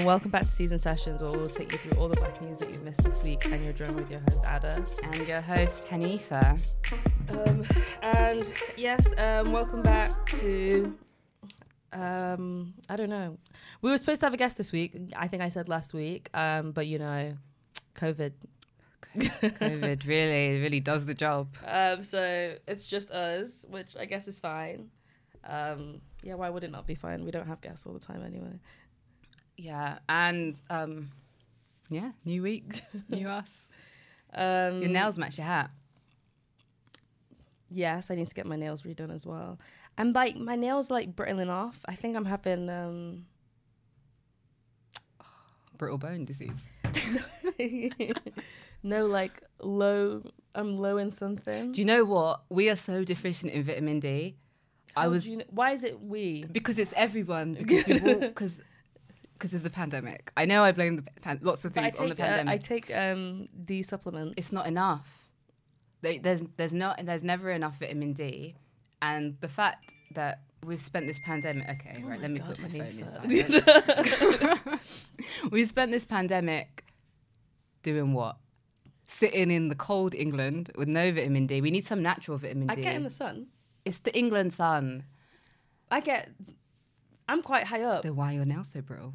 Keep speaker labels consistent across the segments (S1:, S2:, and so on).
S1: And welcome back to Seasoned Sessions, where we'll take you through all the black news that you've missed this week. And you're joined with your host, Ada.
S2: And your host, Hanifa.
S1: Um, and yes, um, welcome back to. Um, I don't know. We were supposed to have a guest this week. I think I said last week. Um, but you know, COVID.
S2: COVID really, really does the job.
S1: Um, so it's just us, which I guess is fine. Um, yeah, why would it not be fine? We don't have guests all the time anyway.
S2: Yeah, and um, yeah, new week, new us.
S1: Um,
S2: Your nails match your hat.
S1: Yes, I need to get my nails redone as well. And like my nails like brittling off. I think I'm having um
S2: Brittle bone disease.
S1: no like low I'm low in something.
S2: Do you know what? We are so deficient in vitamin D. I
S1: How do
S2: was
S1: you kn- why is it we?
S2: because it's everyone because people because because of the pandemic. I know I blame the pan- lots of things on the
S1: take uh,
S2: pandemic.
S1: I take um D supplements.
S2: it's not enough. There's there's not there's never enough vitamin D, and the fact that we've spent this pandemic. Okay, right. Let me
S1: God,
S2: put my phone aside. we've spent this pandemic doing what? Sitting in the cold England with no vitamin D. We need some natural vitamin D.
S1: I get in the sun.
S2: it's the England sun.
S1: I get I'm quite high up.
S2: Then why are your nails so brittle?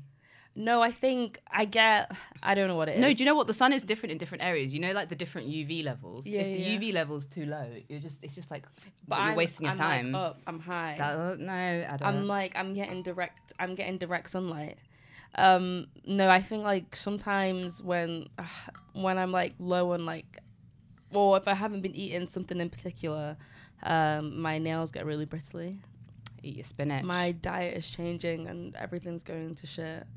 S1: No, I think I get I don't know what it is.
S2: No, do you know what the sun is different in different areas? You know, like the different UV levels.
S1: Yeah,
S2: if the
S1: yeah.
S2: UV level's too low, you're just it's just like
S1: but
S2: you're
S1: I'm,
S2: wasting your
S1: I'm
S2: time.
S1: Like up, I'm high.
S2: That- no, I don't.
S1: I'm like I'm getting direct I'm getting direct sunlight. Um no, I think like sometimes when when I'm like low on like or if I haven't been eating something in particular, um my nails get really brittly.
S2: Eat your spinach.
S1: My diet is changing and everything's going to shit.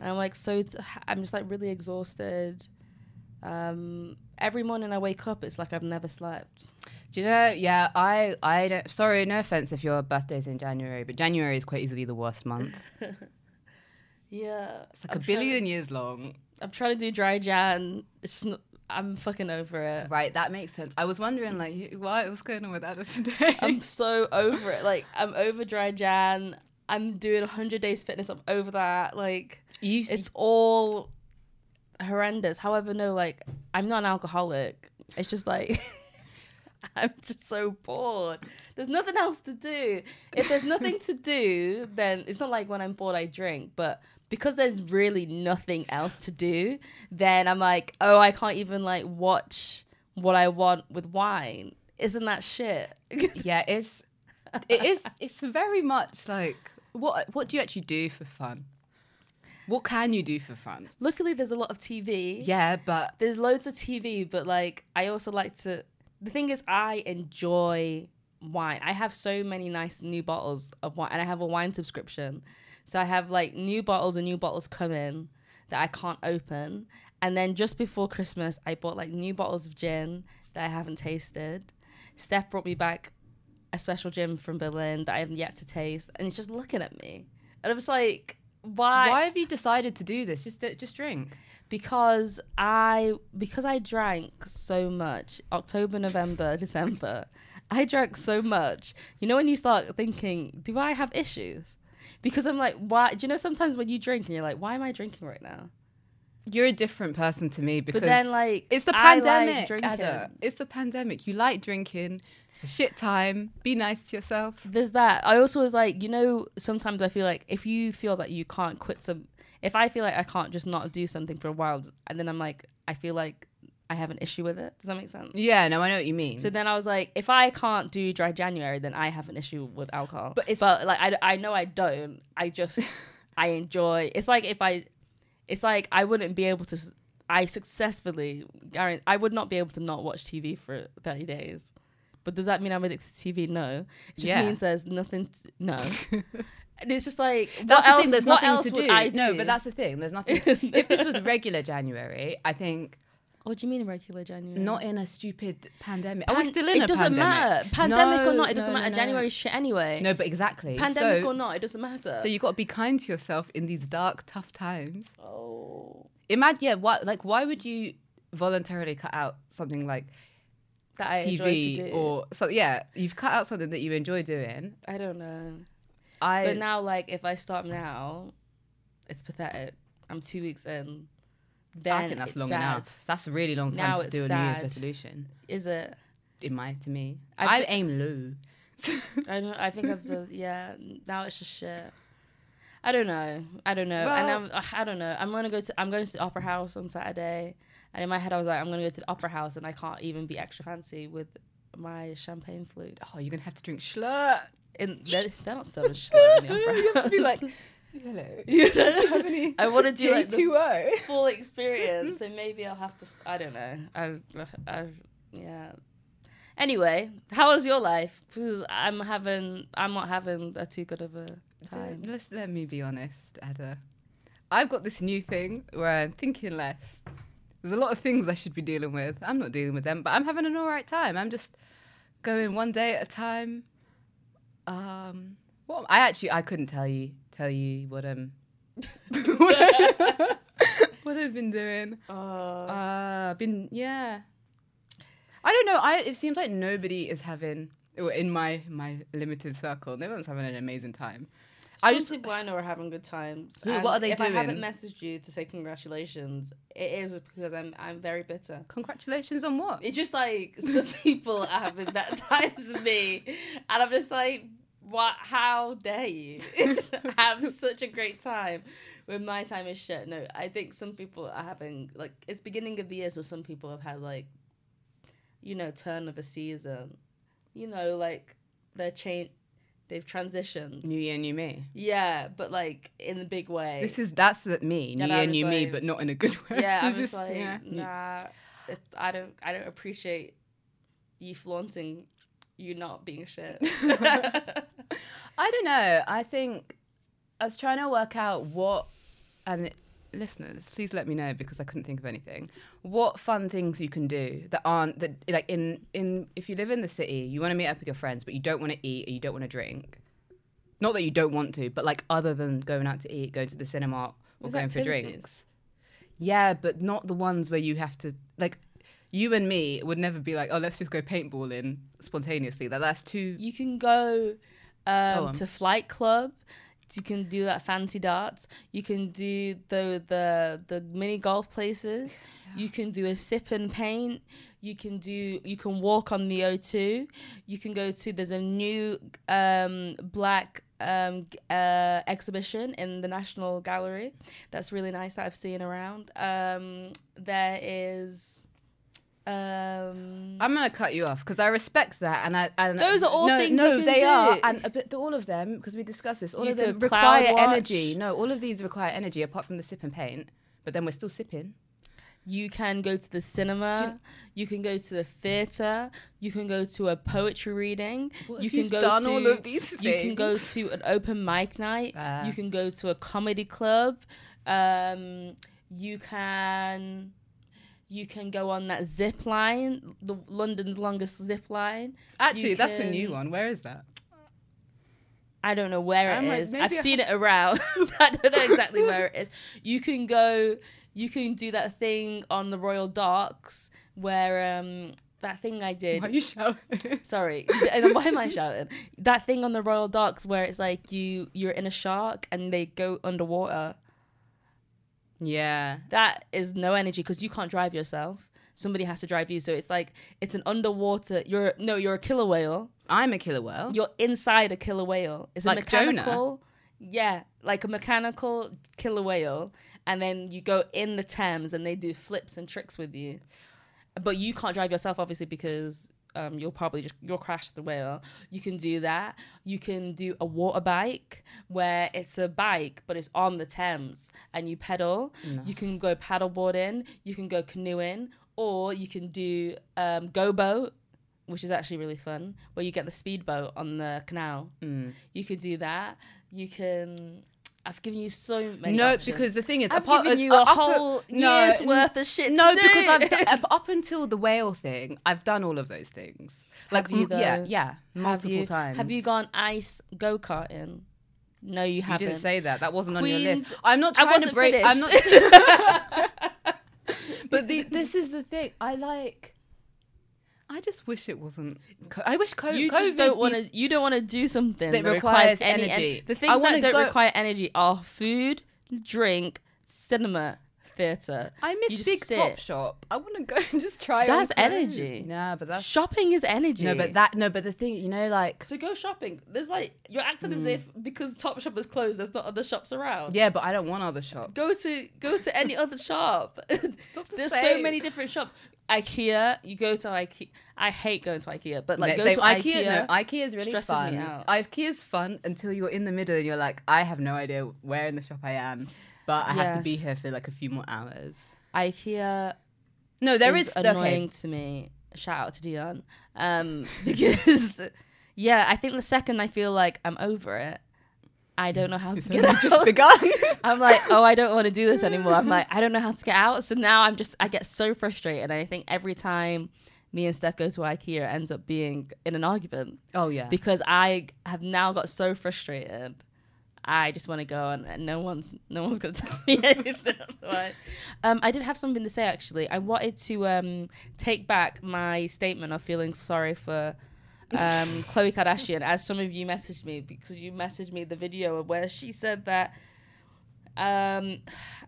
S1: And I'm like so t- I'm just like really exhausted. Um every morning I wake up it's like I've never slept.
S2: Do you know? Yeah, I, I don't. Sorry, no offense if your birthday's in January, but January is quite easily the worst month.
S1: Yeah.
S2: It's like
S1: I'm
S2: a
S1: trying to-
S2: billion years long.
S1: I'm trying to do dry Jan. It's just not, I'm fucking over it.
S2: Right, that makes sense. I was wondering, like, why? What's going on with Ada today?
S1: I'm so over it. Like I'm over dry Jan. I'm doing 100 days fitness. I'm over that. Like
S2: you,
S1: it's all horrendous. However, no, like I'm not an alcoholic. It's just like I'm just so bored. There's nothing else to do. If there's nothing to do, then it's not like when I'm bored I drink, but because there's really nothing else to do, then I'm like, oh, I can't even like watch what I want with wine. Isn't that shit?
S2: yeah, it's it is. It's very much like what? What do you actually do for fun? What can you do for fun?
S1: Luckily, there's a lot of TV.
S2: Yeah, but
S1: There's loads of TV, but like I also like to. The thing is, I enjoy wine. I have so many nice new bottles of wine, and I have a wine subscription. So I have like new bottles and new bottles come in that I can't open. And then just before Christmas, I bought like new bottles of gin that I haven't tasted. Steph brought me back a special gin from Berlin that I haven't yet to taste, and it's just looking at me, and I was like, "Why?
S2: why have you decided to do this? Just uh, just drink.
S1: because I because I drank so much October, November, December. I drank so much. You know when you start thinking, do I have issues? Because I'm like, why? Do you know sometimes when you drink and you're like, why am I drinking right now?
S2: You're a different person to me because
S1: But then like
S2: It's the
S1: like
S2: pandemic,
S1: drinking.
S2: Ada. It's the pandemic. You like drinking. It's a shit time. Be nice to yourself.
S1: There's that. I also was like, you know, sometimes I feel like if you feel that you can't quit some, if I feel like I can't just not do something for a while, and then I'm like, I feel like I have an issue with it. Does that make sense?
S2: Yeah, no, I know what you mean.
S1: So then I was like, if I can't do dry January, then I have an issue with alcohol.
S2: But it's-
S1: but like I, I know I don't. I just I enjoy. It's like if I, it's like I wouldn't be able to. I successfully guarantee I would not be able to not watch TV for thirty days. But does that mean I'm addicted to TV? No. It just
S2: Yeah.
S1: means there's nothing. To, no. and it's just like
S2: that's
S1: what
S2: the
S1: else?
S2: thing. There's
S1: what
S2: nothing
S1: else
S2: to do.
S1: I do?
S2: No, but that's the thing. There's nothing. if this was regular January, I think
S1: What do you mean in regular January?
S2: not in a stupid pandemic. Are we still in
S1: it
S2: a
S1: doesn't matter. Pandemic or not, it doesn't
S2: no,
S1: matter.
S2: no, no.
S1: January shit anyway.
S2: No, but exactly.
S1: Pandemic
S2: so,
S1: or not, it doesn't matter.
S2: So you got to be kind to yourself in these dark, tough times.
S1: oh,
S2: Imagine, yeah, what, like, why would you voluntarily cut out something like
S1: that I
S2: TV
S1: do.
S2: or so? Yeah, you've cut out something that you enjoy doing.
S1: I don't know.
S2: I
S1: But now, like, if I start now, it's pathetic. I'm two weeks in. Then
S2: I think that's long
S1: sad.
S2: enough. That's a really long time
S1: Now
S2: to do a New Year's resolution.
S1: Is it?
S2: In my to me,
S1: I
S2: I, aim low.
S1: I don't. I think I've done. Yeah. Now it's just shit. I don't know. I don't know. and I'm. I don't know. I'm gonna go to. I'm going to the opera house on Saturday, and in my head I was like, I'm gonna go to the opera house, and I can't even be extra fancy with my champagne flute.
S2: Oh, you're gonna have to drink schlur.
S1: In they're, they're not serving schlur in the opera
S2: You have to be like, Hello.
S1: You
S2: Do have any
S1: I want to do like the full experience. So maybe I'll have to. I don't know. I, I, yeah. Anyway, how was your life? Because I'm having, I'm not having a too good of a
S2: So,
S1: time.
S2: let's let me be honest, Ada. I've got this new thing where I'm thinking less. There's a lot of things I should be dealing with. I'm not dealing with them, but I'm having an alright time. I'm just going one day at a time. Um, what I actually I couldn't tell you tell you what um what, what I've been doing.
S1: Uh,
S2: Uh, I've been yeah. I don't know. I it seems like nobody is having in my my limited circle. No one's having an amazing time. I just
S1: people I know are having good times.
S2: Who- what are they
S1: if I haven't messaged you to say congratulations, it is because I'm I'm very bitter.
S2: congratulations on what?
S1: It's just like some people are having that times me, and I'm just like, what? How dare you have such a great time when my time is shit? No, I think some people are having like it's beginning of the year, so some people have had like, you know, turn of a season, you know, like they're change, they've transitioned.
S2: New year, new me.
S1: Yeah, but like in the big way.
S2: This is that's the me. New
S1: And
S2: year, new me, but not in a good way.
S1: yeah, I
S2: It's
S1: was
S2: just-
S1: like,
S2: yeah.
S1: nah, it's, I don't, I don't appreciate you flaunting you not being shit.
S2: I don't know. I think I was trying to work out what, and listeners, please let me know because I couldn't think of anything. What fun things you can do that aren't that like in in if you live in the city, you want to meet up with your friends, but you don't want to eat or you don't want to drink. Not that you don't want to, but like other than going out to eat, going to the cinema or
S1: There's
S2: going for drinks. Yeah, but not the ones where you have to like. You and me would never be like, oh, let's just go paintballing spontaneously. That that's too.
S1: you can go um, to Flight Club. You can do that fancy darts. You can do the the the mini golf places. You can do a sip and paint. You can do you can walk on the O2. You can go to there's a new um, black um, uh, exhibition in the National Gallery. That's really nice that I've seen around. Um, there is um,
S2: I'm gonna cut you off because I respect that, and I and
S1: Those are all
S2: no,
S1: things
S2: No,
S1: you can
S2: they
S1: do.
S2: are, and a bit, all of them because we discussed this. All
S1: You
S2: of them
S1: could cloud
S2: require
S1: watch.
S2: energy. No, all of these require energy apart from the sip and paint. But then we're still sipping.
S1: You can go to the cinema. you can go to the theater. You can go to a poetry reading.
S2: What
S1: you
S2: if
S1: can
S2: you've
S1: go
S2: done
S1: to
S2: all of these
S1: you can go to an open mic night.
S2: Ah.
S1: you can go to a comedy club. Um, you can you can go on that zip line, the London's longest zip line.
S2: Actually,
S1: You
S2: that's a new one. Where is that?
S1: I don't know where it
S2: I'm like,
S1: is. I've
S2: I
S1: seen it around. I don't know exactly where it is. You can go. You can do that thing on the Royal Docks where um that thing I did.
S2: Why are you shouting?
S1: Sorry, why am I shouting? That thing on the Royal Docks where it's like you you're in a shark and they go underwater.
S2: Yeah.
S1: That is no energy because you can't drive yourself. Somebody has to drive you. So it's like it's an underwater. You're no, you're a killer whale.
S2: I'm a killer whale.
S1: You're inside a killer whale. It's a
S2: Like Jonah?
S1: Yeah, like a mechanical killer whale, and then you go in the Thames and they do flips and tricks with you, but you can't drive yourself obviously because um, you'll probably just you'll crash the wheel. You can do that. You can do a water bike where it's a bike but it's on the Thames and you pedal. You can go paddleboarding. You can go canoeing, or you can do um, go boat which is actually really fun, where you get the speedboat on the canal.
S2: Mm.
S1: You could do that. You can. I've given you so many.
S2: No,
S1: options.
S2: because the thing is,
S1: I've
S2: apart,
S1: given you
S2: uh,
S1: a whole
S2: no,
S1: year's worth of shit.
S2: No,
S1: to do.
S2: because I've done, up- until the whale thing, I've done all of those things. Like
S1: Have you,
S2: yeah,
S1: though?
S2: yeah,
S1: have
S2: multiple
S1: you,
S2: times.
S1: Have you gone ice go karting? No, you
S2: You
S1: haven't.
S2: didn't say that. That wasn't on your list. I'm not trying to break. I'm not.
S1: finished.
S2: but the, this is the thing. I like. I just wish it wasn't. co- I wish co-
S1: you
S2: COVID.
S1: just don't want to. You don't want to do something
S2: That
S1: that,
S2: requires
S1: any en-
S2: energy.
S1: the things that don't
S2: go-
S1: require energy are food, drink, cinema, theater.
S2: I miss
S1: You
S2: Big. Topshop. I want to go and just try.
S1: That's energy.
S2: Nah, but that's
S1: Shopping is energy.
S2: no, but that no, but the thing you know, like
S1: So go shopping. There's like you're acting
S2: Hmm.
S1: as if because Topshop is closed, there's not other shops around.
S2: yeah, but I don't want other shops.
S1: Go to go to any other shop.
S2: the
S1: There's so many different shops. IKEA, you go to IKEA. I hate going to IKEA, but like
S2: Like,
S1: go
S2: same.
S1: to
S2: IKEA,
S1: IKEA.
S2: no, IKEA is really
S1: stresses
S2: fun.
S1: me out.
S2: IKEA's fun until you're in the middle and you're like, I have no idea where in the shop I am, but I have to be here for like a few more hours.
S1: IKEA
S2: No, there
S1: is
S2: is
S1: annoying
S2: okay.
S1: to me. Shout out to Dion, um, because yeah, I think the second I feel like I'm over it, I don't know how to get out.
S2: just begun.
S1: I'm like, oh, I don't want to do this anymore. I'm like, I don't know how to get out. So now I'm just, I get so frustrated. And I think every time me and Steph go to IKEA, it ends up being in an argument
S2: oh yeah.
S1: because I have now got so frustrated. I just want to go and, and no one's no one's gonna tell me anything otherwise. Um, I did have something to say actually. I wanted to um, take back my statement of feeling sorry for um, Khloe Kardashian, as some of you messaged me because you messaged me the video of where she said that um,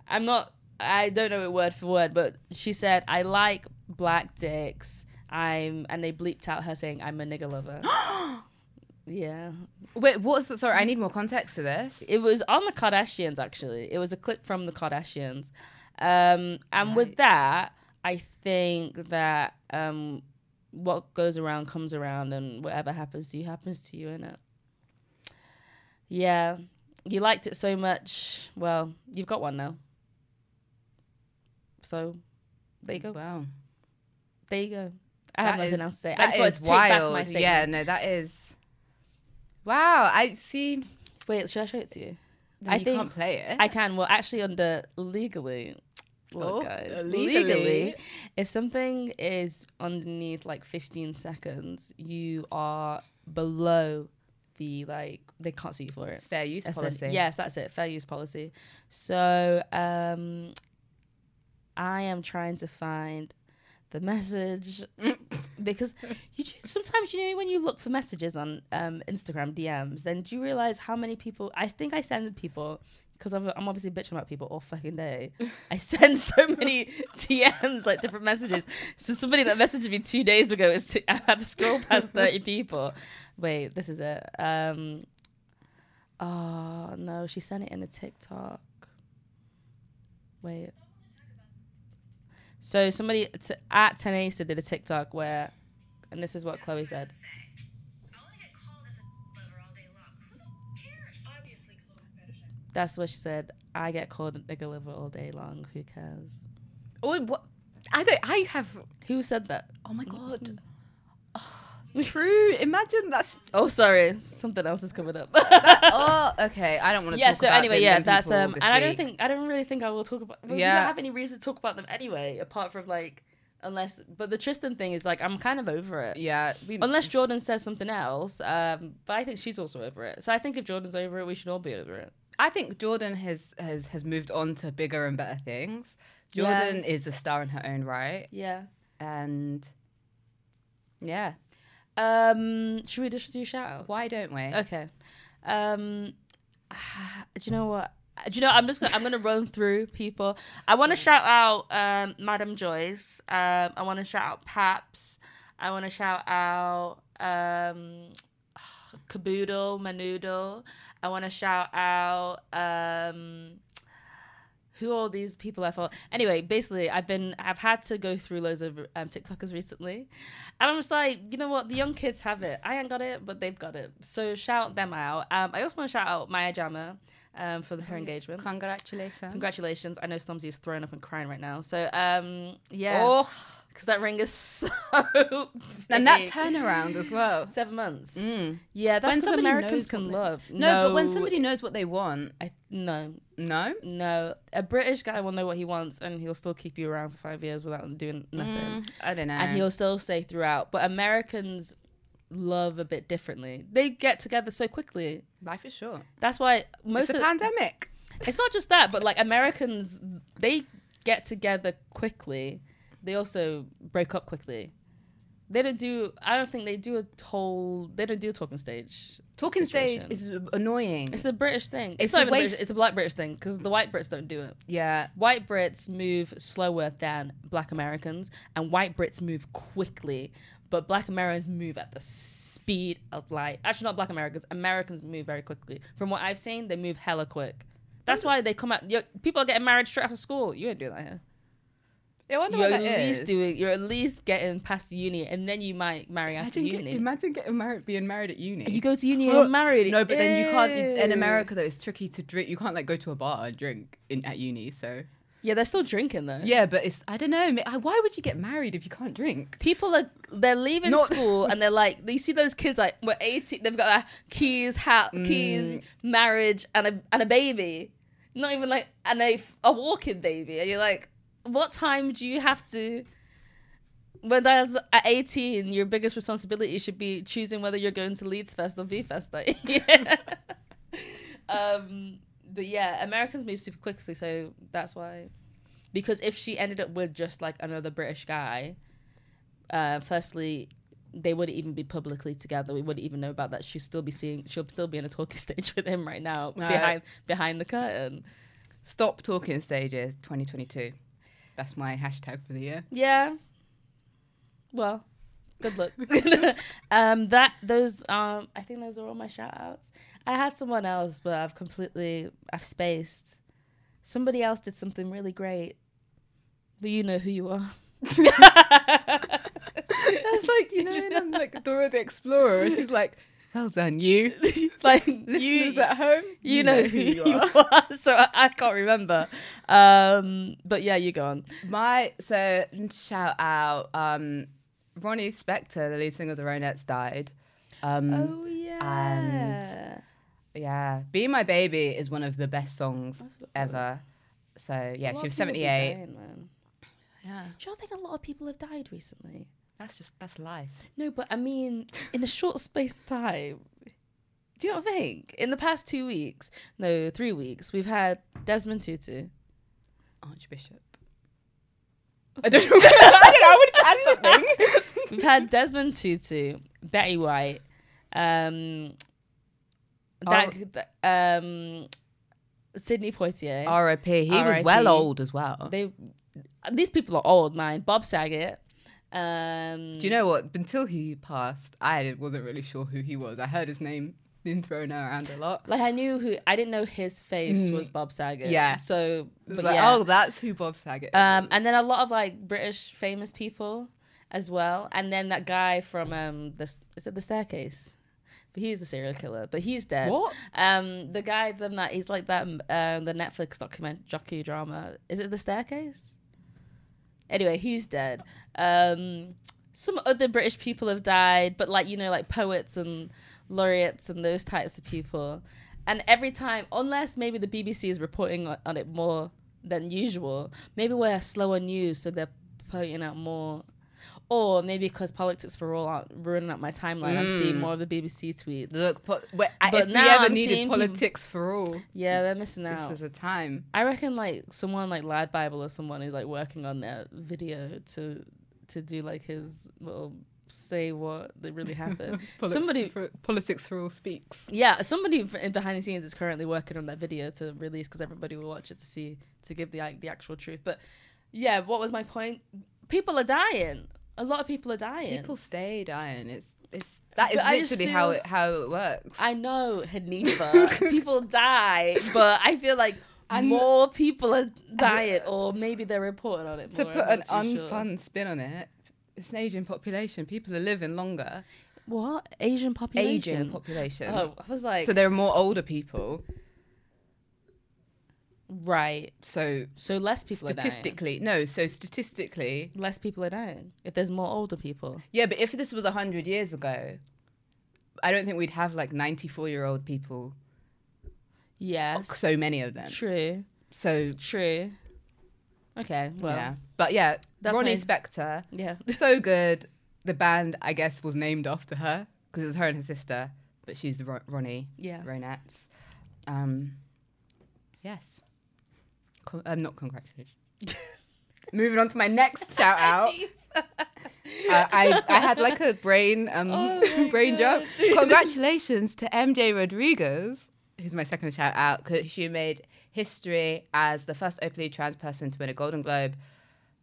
S1: I'm not. I don't know it word for word, but she said I like black dicks. I'm and they bleeped out her saying I'm a nigger lover. yeah,
S2: Wait, what's the, sorry? I need more context to this.
S1: it was on the Kardashians actually. It was a clip from the Kardashians, um, and with that, I think that um, what goes around comes around, and whatever happens to you happens to you, innit? Yeah, you liked it so much. Well, you've got one now. So, there you go.
S2: Wow,
S1: There you go. I have nothing
S2: is-
S1: else to say. I
S2: that
S1: just wanted to take back my
S2: wild.
S1: statement.
S2: Yeah, no, that is. Wow, I see.
S1: Wait, should I show it to you?
S2: I
S1: I
S2: you
S1: think
S2: can't play it.
S1: I can. Well, actually, under legally,
S2: Oh,
S1: guys, legally.
S2: legally.
S1: if something is underneath like 15 seconds, you are below the like they can't sue you for it.
S2: Fair use policy.
S1: Yes, that's it. Fair use policy. So, um, I am trying to find the message because you just, sometimes you know when you look for messages on um, Instagram DMs, then do you realize how many people? I think I send people because I'm I'm obviously bitching about people all fucking day. I send so many DMs like different messages. So somebody that messaged me two days ago is t- I had to scroll past thirty people. Wait, this is it. Um, oh no, she sent it in a TikTok. Wait. So somebody t- at Tenesa did a TikTok where, and this is what Khloe said. That's what she said. I get called a nigger liver all day long. Who cares?
S2: Oh, what? I don't. I have.
S1: Who said that?
S2: Oh my god. Oh, true. Imagine that's.
S1: Oh, sorry. Something else is coming up.
S2: oh, okay. I don't want to.
S1: yeah.
S2: talk
S1: So
S2: about
S1: anyway, yeah. That's um. And I don't
S2: week.
S1: think I don't really think I will talk about. Well, We
S2: Yeah.
S1: don't have any reason to talk about them anyway, apart from like, unless. But the Tristan thing is like I'm kind of over it.
S2: Yeah. We,
S1: Unless Jordan says something else, um, but I think she's also over it. So I think if Jordan's over it, we should all be over it.
S2: I think Jordan has has has moved on to bigger and better things.
S1: Yeah.
S2: Jordan is a star in her own right,
S1: Yeah.
S2: and yeah.
S1: Um, should we just do shout outs?
S2: Why don't we?
S1: Okay. Um, do you know what? Do you know? I'm just gonna I'm gonna run through people. I want to shout out um, Madam Joyce. Um, I want to shout out Paps. I want to shout out um, Caboodle, Manoodle. I want to shout out um, who all these people I follow. Anyway, basically, I've been I've had to go through loads of um, TikTokers recently, and I'm just like, you know what? The young kids have it. I ain't got it, but they've got it. So shout them out. Um, I also want to shout out Maya Jama um, for her engagement.
S2: Congratulations.
S1: Congratulations! I know Stormzy is throwing up and crying right now. So um, yeah,
S2: Oh,
S1: because that ring is so
S2: and that turnaround as well.
S1: seven months.
S2: Mm.
S1: Yeah, that's because Americans can
S2: they-
S1: love.
S2: No, but when somebody knows what they want,
S1: I, no,
S2: no.
S1: no, a British guy will know what he wants, and he'll still keep you around for five years without doing nothing,
S2: Mm, I don't know.
S1: and he'll still say throughout. But Americans love a bit differently. They get together so quickly.
S2: Life is short.
S1: That's why most of
S2: pandemic.
S1: it's not just that, but like Americans, they get together quickly. They also break up quickly. They don't do. I don't think they do a whole. They don't do a talking stage.
S2: Talking stage is annoying.
S1: It's a British thing. It's,
S2: It's
S1: not
S2: a
S1: British, It's a black British thing because the white Brits don't do it.
S2: yeah.
S1: White Brits move slower than black Americans, and white Brits move quickly. But black Americans move at the speed of light. Actually, not black Americans. Americans move very quickly. From what I've seen, they move hella quick. That's mm. why they come out. People are getting married straight after school. You ain't doing that here.
S2: I wonder
S1: You're
S2: what
S1: at
S2: that
S1: least
S2: is.
S1: doing. You're at least getting past uni, and then you might marry after
S2: Imagine, get-
S1: uni.
S2: imagine getting married, being married at uni.
S1: you go to uni and married.
S2: No, but then you can't. In America, though, it's tricky to drink. You can't like go to a bar and drink in at uni. So
S1: Yeah, they're still drinking though.
S2: yeah, but it's I don't know. Why would you get married if you can't drink?
S1: people are they're leaving
S2: Not-
S1: school and they're like you see those kids like we're 18 they've got uh, keys hat
S2: Mm.
S1: keys marriage and a and a baby not even like and a, a walking baby and you're like what time do you have to when that's at 18 your biggest responsibility should be choosing whether you're going to Leeds Fest or V Fest like, yeah. um but yeah Americans move super quickly so that's why because if she ended up with just like another British guy uh, firstly, they wouldn't even be publicly together. We wouldn't even know about that. She'll still be seeing. She'll still be in a talking stage with him right now,
S2: Right.
S1: behind behind the curtain.
S2: Stop talking stages 2022. That's my hashtag for the year.
S1: Yeah. Well, good luck. um, that those um, I think those are all my shout outs. I had someone else, but I've completely I've spaced. Somebody else did something really great, but you know who you are.
S2: That's like you know, in, like Dora the Explorer. She's like, "Well done, you."
S1: like you,
S2: at home,
S1: you know who you are. so I, I can't remember. Um, but yeah, you go on.
S2: My so shout out, um, Ronnie Spector, the lead singer of the Ronettes, died. Um,
S1: Oh yeah.
S2: Yeah, "Be My Baby" is one of the best songs ever. So yeah, she was seventy eight. Yeah,
S1: Do you think a lot of people have died recently?
S2: That's just that's life.
S1: No, but I mean, in a short space of time. Do you know what I think? In the past two weeks, no, three weeks, we've had Desmond Tutu.
S2: Archbishop. I don't know. I don't know. I wanted to add something.
S1: We've had Desmond Tutu, Betty White, um, that, th- um, Sidney Poitier.
S2: R.I.P. He was well old as well.
S1: they these people are old, man. Bob Saget. Um,
S2: Do you know what? Until he passed, I wasn't really sure who he was. I heard his name being thrown around a lot.
S1: Like I knew who I didn't know his face
S2: Mm.
S1: was Bob Saget.
S2: Yeah.
S1: So, but
S2: like,
S1: yeah.
S2: oh, that's who Bob Saget is.
S1: Um, and then a lot of like British famous people as well. And then that guy from um, the is it the staircase? But he's a serial killer, but he's dead.
S2: What?
S1: Um, the guy from that he's like that um the Netflix document jockey drama. Is it the staircase? Anyway, he's dead. Um, some other British people have died, but like you know, like poets and laureates and those types of people. And every time, unless maybe the BBC is reporting on, on it more than usual, maybe we're slower news, so they're putting out more. Or maybe because politics for all aren't ruining up my timeline, I'm seeing
S2: Mm.
S1: more of the BBC tweets.
S2: Look, po- wait,
S1: But
S2: if we
S1: now
S2: ever
S1: I'm
S2: needed
S1: seeing people-
S2: politics for all,
S1: yeah, they're missing out.
S2: this is a time.
S1: I reckon like someone like Lad Bible or someone is like working on their video to to do like his little say what that really happened.
S2: Politics
S1: somebody,
S2: for, politics for all speaks.
S1: yeah, somebody behind the scenes is currently working on that video to release because everybody will watch it to see to give the the actual truth. But yeah, what was my point? People are dying. A lot of people are dying.
S2: People stay dying. It's it's that is
S1: But
S2: literally how it how it works.
S1: I know, Hanifa. people die, but I feel like
S2: And-
S1: more people are dying, or maybe they're reporting on it
S2: to
S1: more.
S2: put an
S1: too sure.
S2: unfun spin on it, it's an aging population. People are living longer.
S1: What Asian population?
S2: Asian population.
S1: Oh, I was like,
S2: so there are more older people.
S1: Right.
S2: So
S1: So less people are dying.
S2: statistically, no. So statistically,
S1: Less people are dying if there's more older people.
S2: yeah. But if this was hundred years ago, I don't think we'd have like ninety-four-year-old people.
S1: Yes.
S2: So many of them.
S1: true.
S2: So
S1: True. Okay. Well.
S2: yeah, but yeah,
S1: That's
S2: Ronnie
S1: nice.
S2: Spector,
S1: Yeah.
S2: so good. The band, I guess, was named after her because it was her and her sister, but she's Ro- Ronnie
S1: Yeah.
S2: Ronettes. Um, yes. Con- um, not congratulations. Moving on to my next shout out. I, I, I had like a brain um
S1: Oh
S2: brain jump.
S1: God.
S2: Congratulations to MJ Rodriguez, who's my second shout out because she made history as the first openly trans person to win a Golden Globe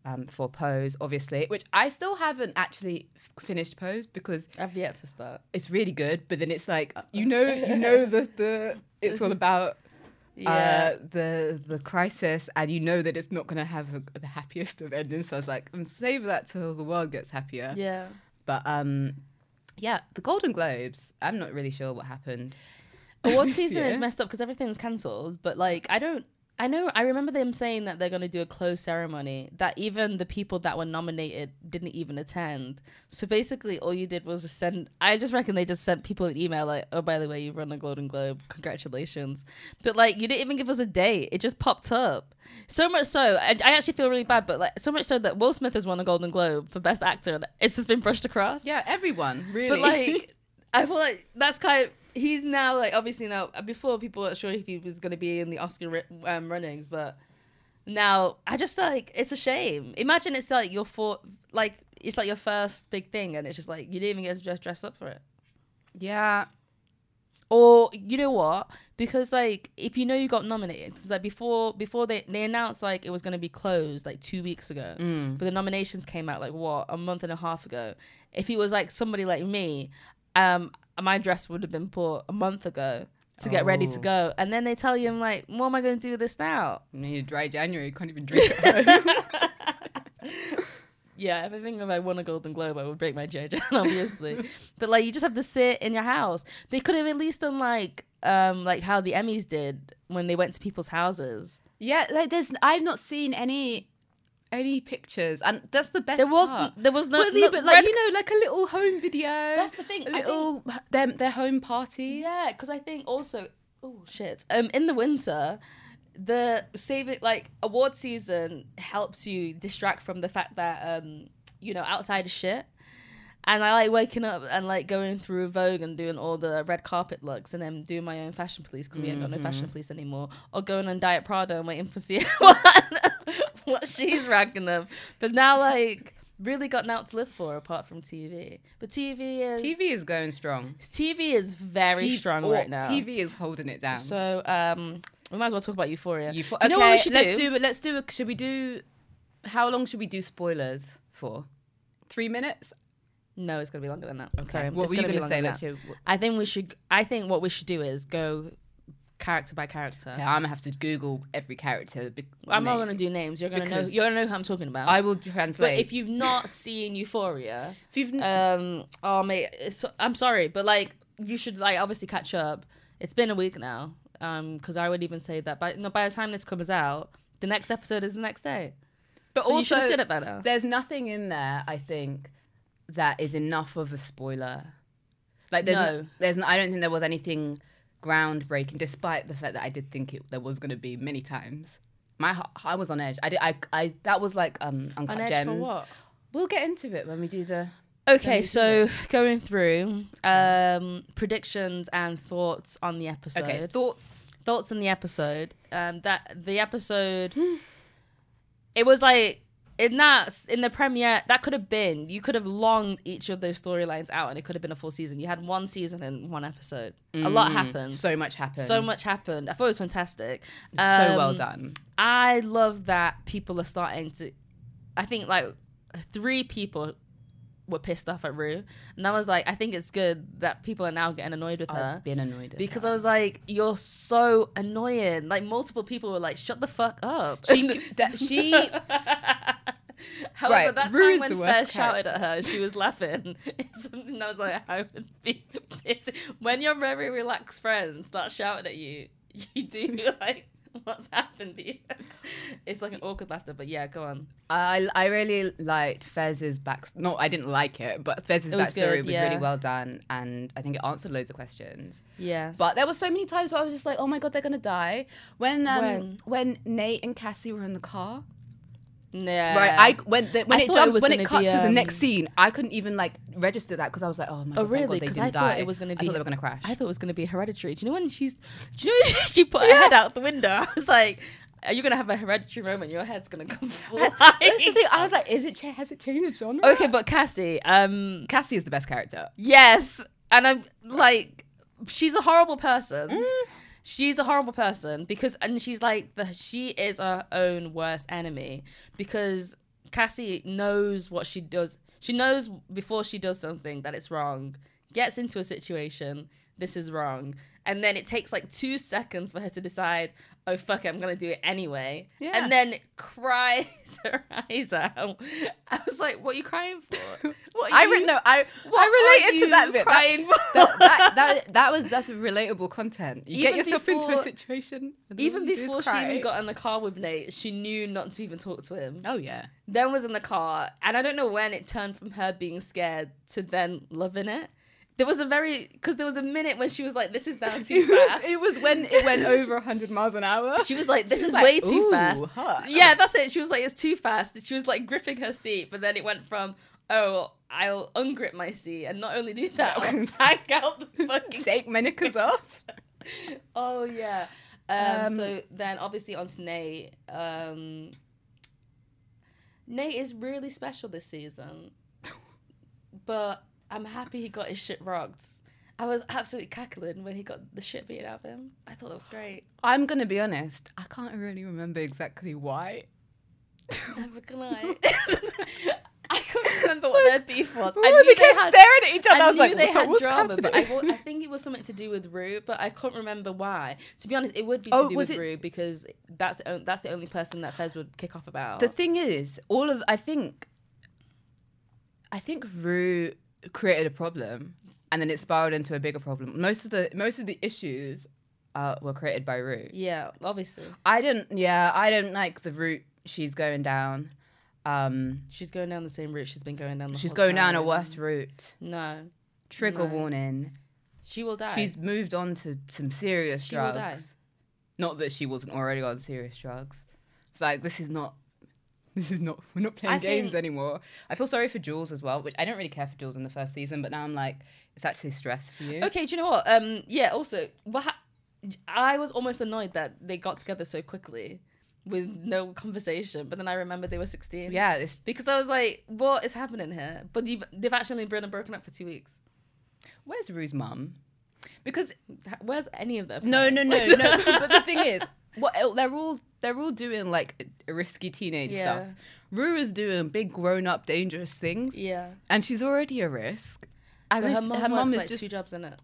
S2: um, for Pose, obviously, which I still haven't actually f- finished Pose because
S1: I've yet to start.
S2: it's really good, but then it's like you know you know the the it's all about
S1: Yeah.
S2: uh, the the crisis, and you know that it's not going to have a, the happiest of endings. So I was like, I'm save that till the world gets happier.
S1: yeah.
S2: But um, yeah, the Golden Globes. I'm not really sure what happened.
S1: Award season is messed up because everything's cancelled. But like, I don't. I know. I remember them saying that they're going to do a closed ceremony. That even the people that were nominated didn't even attend. So basically, all you did was just send. I just reckon they just sent people an email like, "Oh, by the way, you've won a Golden Globe. Congratulations." But like, you didn't even give us a date. It just popped up. So much so, and I actually feel really bad. But like, so much so that Will Smith has won a Golden Globe for Best Actor. and It's just been brushed across.
S2: Yeah, everyone really.
S1: But like, I feel like that's kind of he's now like obviously now before people weren't sure if he was going to be in the Oscar um, runnings, but now I just like it's a shame. Imagine it's like your for like it's like your first big thing, and it's just like you didn't even get to dress, dress up for it.
S2: yeah,
S1: Or you know what? Because like if you know you got nominated, 'cause, like before before they they announced like it was gonna be closed like two weeks ago,
S2: Mm.
S1: but the nominations came out like what a month and a half ago. If it was like somebody like me, um, my dress would have been bought a month ago to get ready to
S2: Oh.
S1: go, and then they tell you, I'm like, what am I gonna do with this now?
S2: you know, you dry January, you can't even drink at home.
S1: Yeah, if I think if I won a Golden Globe, I would break my JJ, obviously. but like, you just have to sit in your house. They could have at least done like, um, like how the Emmys did when they went to people's houses.
S2: yeah, like there's I've not seen any any pictures, and that's the best.
S1: There was
S2: part.
S1: there was no,
S2: Well,
S1: no
S2: but like
S1: red-
S2: you know, like a little home video.
S1: That's the thing.
S2: A
S1: I think-
S2: little their their home party.
S1: Yeah, because I think also, oh shit, um, in the winter, the saving like award season helps you distract from the fact that um, you know, outside is shit. And I like waking up and like going through Vogue and doing all the red carpet looks and then doing my own fashion police because we ain't got no fashion police anymore. Or going on Diet Prada and waiting for see what, she's ranking them. But now like really got now to live for apart from TV. But TV is
S2: TV is going strong.
S1: TV is very
S2: T-
S1: strong right now.
S2: TV is holding it down.
S1: So um, we might as well talk about Euphoria.
S2: You, fo-
S1: You
S2: okay,
S1: know what we should
S2: let's
S1: do?
S2: do? Let's do. A, should we do? How long should we do spoilers for? Three minutes.
S1: No, it's gonna be longer than that.
S2: Okay.
S1: I'm sorry,
S2: What
S1: it's
S2: were you
S1: gonna
S2: going to say?
S1: longer
S2: Let's
S1: than
S2: do.
S1: that. I think we should. I think what we should do is go character by character.
S2: Okay, I'm gonna have to Google every character. be-
S1: I'm not gonna do names. You're gonna know. You're gonna know who I'm talking about.
S2: I will translate.
S1: but
S2: translate.
S1: if you've not seen Euphoria,
S2: If you've n-
S1: um, oh mate, it's, I'm sorry, but like you should like obviously catch up. It's been a week now. Um, because I would even say that by no, by the time this comes out, the next episode is the next day.
S2: but
S1: So you should
S2: also,
S1: have said it better.
S2: there's nothing in there. I think that is enough of a spoiler. Like there's no,
S1: No.
S2: there's no, I don't think there was anything groundbreaking, despite the fact that I did think it there was going to be many times. My I was on edge. I did. I. I. That was like um uncut
S1: On edge
S2: gems.
S1: for what?
S2: We'll get into it when we do the.
S1: Okay, so going through um, predictions and thoughts on the episode.
S2: Okay, thoughts.
S1: Thoughts on the episode. Um, that the episode, it was like in that in the premiere that could have been you could have longed each of those storylines out and it could have been a full season. You had one season and one episode. A lot
S2: Mm,
S1: happened. So,
S2: So much happened.
S1: So much happened. I thought it was fantastic.
S2: So well
S1: Um,
S2: done.
S1: I love that people are starting to. I think like three people were pissed off at Rue, and I was like, I think it's good that people are now getting annoyed with her
S2: I've been annoyed
S1: because
S2: her.
S1: I was like, you're so annoying. Like multiple people were like, shut the fuck up.
S2: she that she
S1: However,
S2: Right,
S1: that time when Fez shouted at her, she was laughing. It's something I was like, I would be pissed. When your very relaxed friends start shouting at you, you do like, what's happened here? It's like an awkward laughter, but yeah, go on.
S2: I I really liked Fez's back. No, I didn't like it, but Fez's
S1: It was
S2: backstory
S1: good,
S2: was
S1: yeah.
S2: really well done, and I think it answered loads of questions.
S1: Yeah.
S2: But there were so many times where I was just like, "Oh my god, they're gonna die." When um,
S1: When?
S2: when Nate and Cassie were in the car,
S1: yeah.
S2: right? I when the, when
S1: I
S2: it
S1: thought it
S2: jumped when it cut
S1: be,
S2: to the
S1: um,
S2: next scene, I couldn't even like register that because I was like, "Oh my god,
S1: Oh really? Because
S2: didn't
S1: I thought
S2: die."
S1: it was gonna
S2: I
S1: be.
S2: thought they were gonna crash.
S1: I thought it was gonna be hereditary. Do you know when she's? Do you know when she put her head out the window? I was like, are you gonna have a hereditary moment? Your head's gonna come flying.
S2: That's the thing. I was like, is it? Has it changed genre?
S1: okay, but Cassie, um,
S2: Cassie is the best character.
S1: yes, and I'm like, she's a horrible person.
S2: Mm.
S1: She's a horrible person because, and she's like the she is her own worst enemy because Cassie knows what she does. She knows before she does something that it's wrong. Gets into a situation, this is wrong, and then it takes like two seconds for her to decide. Oh fuck it, I'm gonna do it anyway.
S2: Yeah.
S1: And then cries her eyes out. I was like, "What are you crying for?" What
S2: I
S1: you-
S2: no, I
S1: what
S2: I related to that bit. That,
S1: Crying for?
S2: that, that, that, that was that's relatable content. You get
S1: Even
S2: yourself into a situation.
S1: even before she even got in the car with Nate, she knew not to even talk to him.
S2: Oh yeah.
S1: Then was in the car, and I don't know when it turned from her being scared to then loving it. There was a very because there was a minute when she was like, "This is now too
S2: It was,
S1: fast."
S2: it was when it went over 100 miles an hour.
S1: she was like, "This
S2: She
S1: is
S2: like,
S1: way too
S2: "Ooh,
S1: fast."
S2: hot.
S1: Yeah, that's it. She was like, "It's too fast." She was like gripping her seat, but then it went from, "Oh, I'll ungrip my seat," and not only do that, I'll hang out the fucking
S2: Take Menica's off.
S1: Oh yeah. Um,
S2: Um,
S1: so then obviously on to Nate. Um, Nate is really special this season. But I'm happy he got his shit rocked. I was absolutely cackling when he got the shit beat out of him. I thought that was great.
S2: I'm gonna be honest. I can't really remember exactly why.
S1: Never gonna. I couldn't remember what their beef was. I knew
S2: they kept
S1: had
S2: staring at each other. I,
S1: I
S2: was
S1: knew
S2: like,
S1: they
S2: "So
S1: had
S2: what's
S1: drama, but I,
S2: happening?"
S1: I think it was something to do with Rue, but I can't remember why. To be honest, it would be oh, to
S2: Oh,
S1: do with
S2: it-
S1: Rue because that's the on- that's the only person that Fez would kick off about.
S2: The thing is, all of I think, I think Rue created a problem, and then it spiraled into a bigger problem. Most of the most of the issues uh, were created by Rue.
S1: yeah, obviously
S2: I didn't. Yeah, I don't like the route she's going down. Um,
S1: she's going down the same route she's been going down. The
S2: she's going down a worse route.
S1: No,
S2: Trigger
S1: No.
S2: warning.
S1: she will die.
S2: She's moved on to some serious
S1: She will
S2: drugs.
S1: die.
S2: Not that she wasn't already on serious drugs. It's like this is not. This is not. We're not playing
S1: I
S2: games anymore. I feel sorry for Jules as well, which I don't really care for Jules in the first season, but now I'm like, it's actually stress for you.
S1: Okay, do you know what? Um, yeah. Also, what ha- I was almost annoyed that they got together so quickly with no conversation. But then I remember they were sixteen.
S2: Yeah, it's,
S1: Because I was like, what is happening here? But you've, they've actually been broken up for two weeks.
S2: where's Rue's mum? Because
S1: Where's any of them?
S2: no, no, no, no. but the thing is, what el- uh, they're all they're all doing like risky teenage
S1: Yeah.
S2: stuff. Rue is doing big grown up dangerous things,
S1: Yeah.
S2: and she's already a risk. And
S1: her mum
S2: her
S1: works
S2: is
S1: like
S2: just
S1: two jobs in it.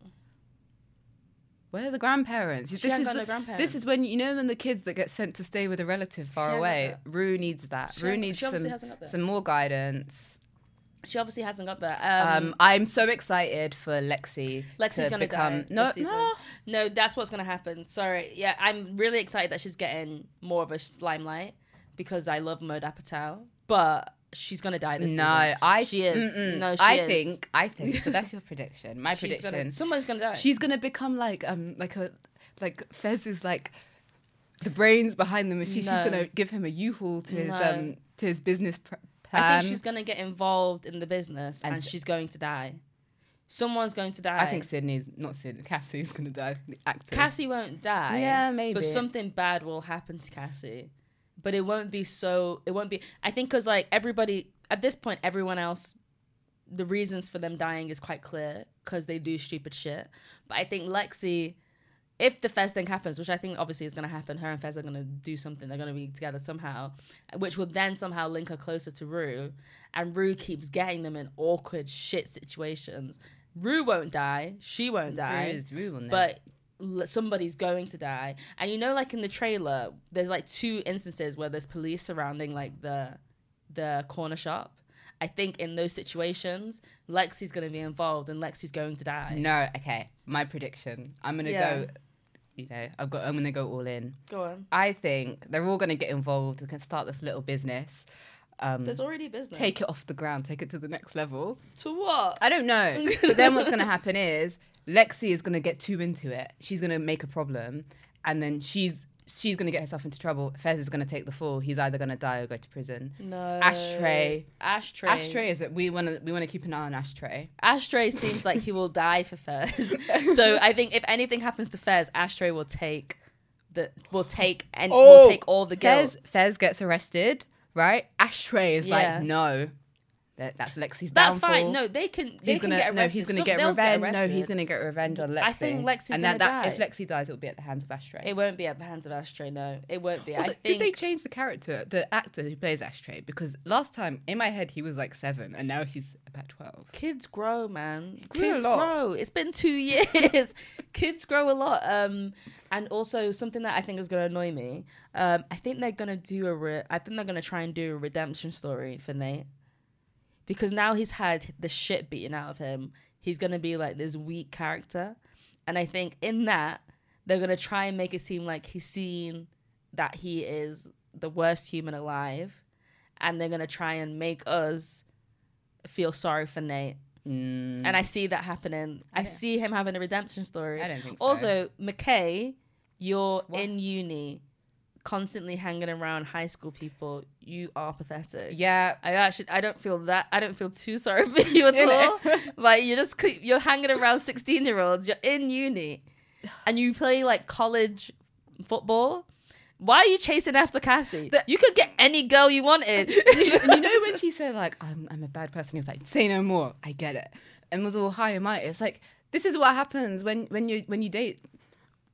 S2: Where are the grandparents?
S1: She
S2: this is the,
S1: no grandparents.
S2: this is when you know when the kids that get sent to stay with a relative far
S1: hasn't
S2: away. Rue needs that.
S1: She
S2: Rue needs
S1: she
S2: some, some more guidance.
S1: She obviously hasn't got that.
S2: Um,
S1: Um,
S2: I'm so excited for Lexi.
S1: Lexi's
S2: to
S1: gonna
S2: become,
S1: die
S2: No, no.
S1: no, that's what's gonna happen. Sorry. Yeah, I'm really excited that she's getting more of a limelight because I love Maude Apatow, but she's gonna die this
S2: No,
S1: season.
S2: I
S1: She is.
S2: mm-mm.
S1: No, she
S2: I
S1: is.
S2: think. I think. So that's your prediction. My
S1: She's
S2: prediction.
S1: Gonna, someone's gonna die.
S2: She's gonna become like um like a like Fez is like the brains behind the machine.
S1: No.
S2: She's gonna give him a U-Haul to his um to his business pr-
S1: I think um, she's gonna get involved in the business and,
S2: And-
S1: she's going to die. Someone's going to die.
S2: I think Sydney's not Sydney. Cassie's gonna die. The actor.
S1: Cassie won't die.
S2: Yeah, maybe.
S1: But something bad will happen to Cassie. But it won't be so. It won't be. I think because like everybody at this point, everyone else, the reasons for them dying is quite clear because they do stupid shit. But I think Lexi, if the Fez thing happens, which I think obviously is going to happen, her and Fez are going to do something. They're going to be together somehow, which will then somehow link her closer to Rue. And Rue keeps getting them in awkward shit situations. Rue won't die. She won't die
S2: Rue's- Rue will
S1: but somebody's going to die. And you know, like in the trailer, there's like two instances where there's police surrounding like the the corner shop. I think in those situations, Lexi's going to be involved, and Lexi's going to die.
S2: no. Okay, my prediction. I'm gonna
S1: Yeah.
S2: go. You know, I've got. I'm gonna go all in.
S1: Go on.
S2: I think they're all gonna get involved. They can start this little business. Um,
S1: There's already business.
S2: take it off the ground. Take it to the next level.
S1: to what?
S2: I don't know. but then what's going to happen is Lexi is going to get too into it. She's going to make a problem, and then she's she's going to get herself into trouble. Fez is going to take the fall. He's either going to die or go to prison.
S1: No.
S2: Ashtray.
S1: Ashtray.
S2: Ashtray is it? We want to we want to keep an eye on Ashtray.
S1: Ashtray seems like he will die for Fez. so I think if anything happens to Fez, Ashtray will take that will take and
S2: Oh,
S1: will take all the guilt.
S2: Fez, Fez gets arrested, right? Ashtray is
S1: Yeah.
S2: like, no, that, that's Lexi's
S1: That's
S2: downfall.
S1: fine. No, they can. They
S2: He's
S1: can
S2: gonna
S1: get
S2: no, he's gonna
S1: Some-
S2: get revenge. no, he's gonna get revenge on Lexi.
S1: I think Lexi's
S2: and that,
S1: die.
S2: if Lexi dies, it'll be at the hands of Ashtray.
S1: It won't be at the hands of Ashtray. No, it won't be.
S2: Also,
S1: I think
S2: did they change the character, the actor who plays Ashtray? Because last time in my head he was like seven, and now he's about twelve.
S1: kids grow, man. Kids grow. It's been two years. kids grow a lot. Um, and also something that I think is gonna annoy me. Um, I think they're gonna do a. Re- I think they're gonna try and do a redemption story for Nate, because now he's had the shit beaten out of him. He's gonna be like this weak character, and I think in that they're gonna try and make it seem like he's seen that he is the worst human alive, and they're gonna try and make us feel sorry for Nate.
S2: Mm,
S1: And I see that happening. I
S2: Yeah.
S1: see him having a redemption story.
S2: I don't think so.
S1: Also, McKay, you're
S2: What?
S1: in uni, constantly hanging around high school people. You are pathetic.
S2: yeah,
S1: I actually, I don't feel that. I don't feel too sorry for you at all. like you're just, you're hanging around sixteen year olds. You're in uni, and you play like college football. Why are you chasing after Cassie? You could get any girl you wanted.
S2: and you know when she said like I'm I'm a bad person, he was like, say no more. I get it, and was all high and mighty. It's like this is what happens when when you when you date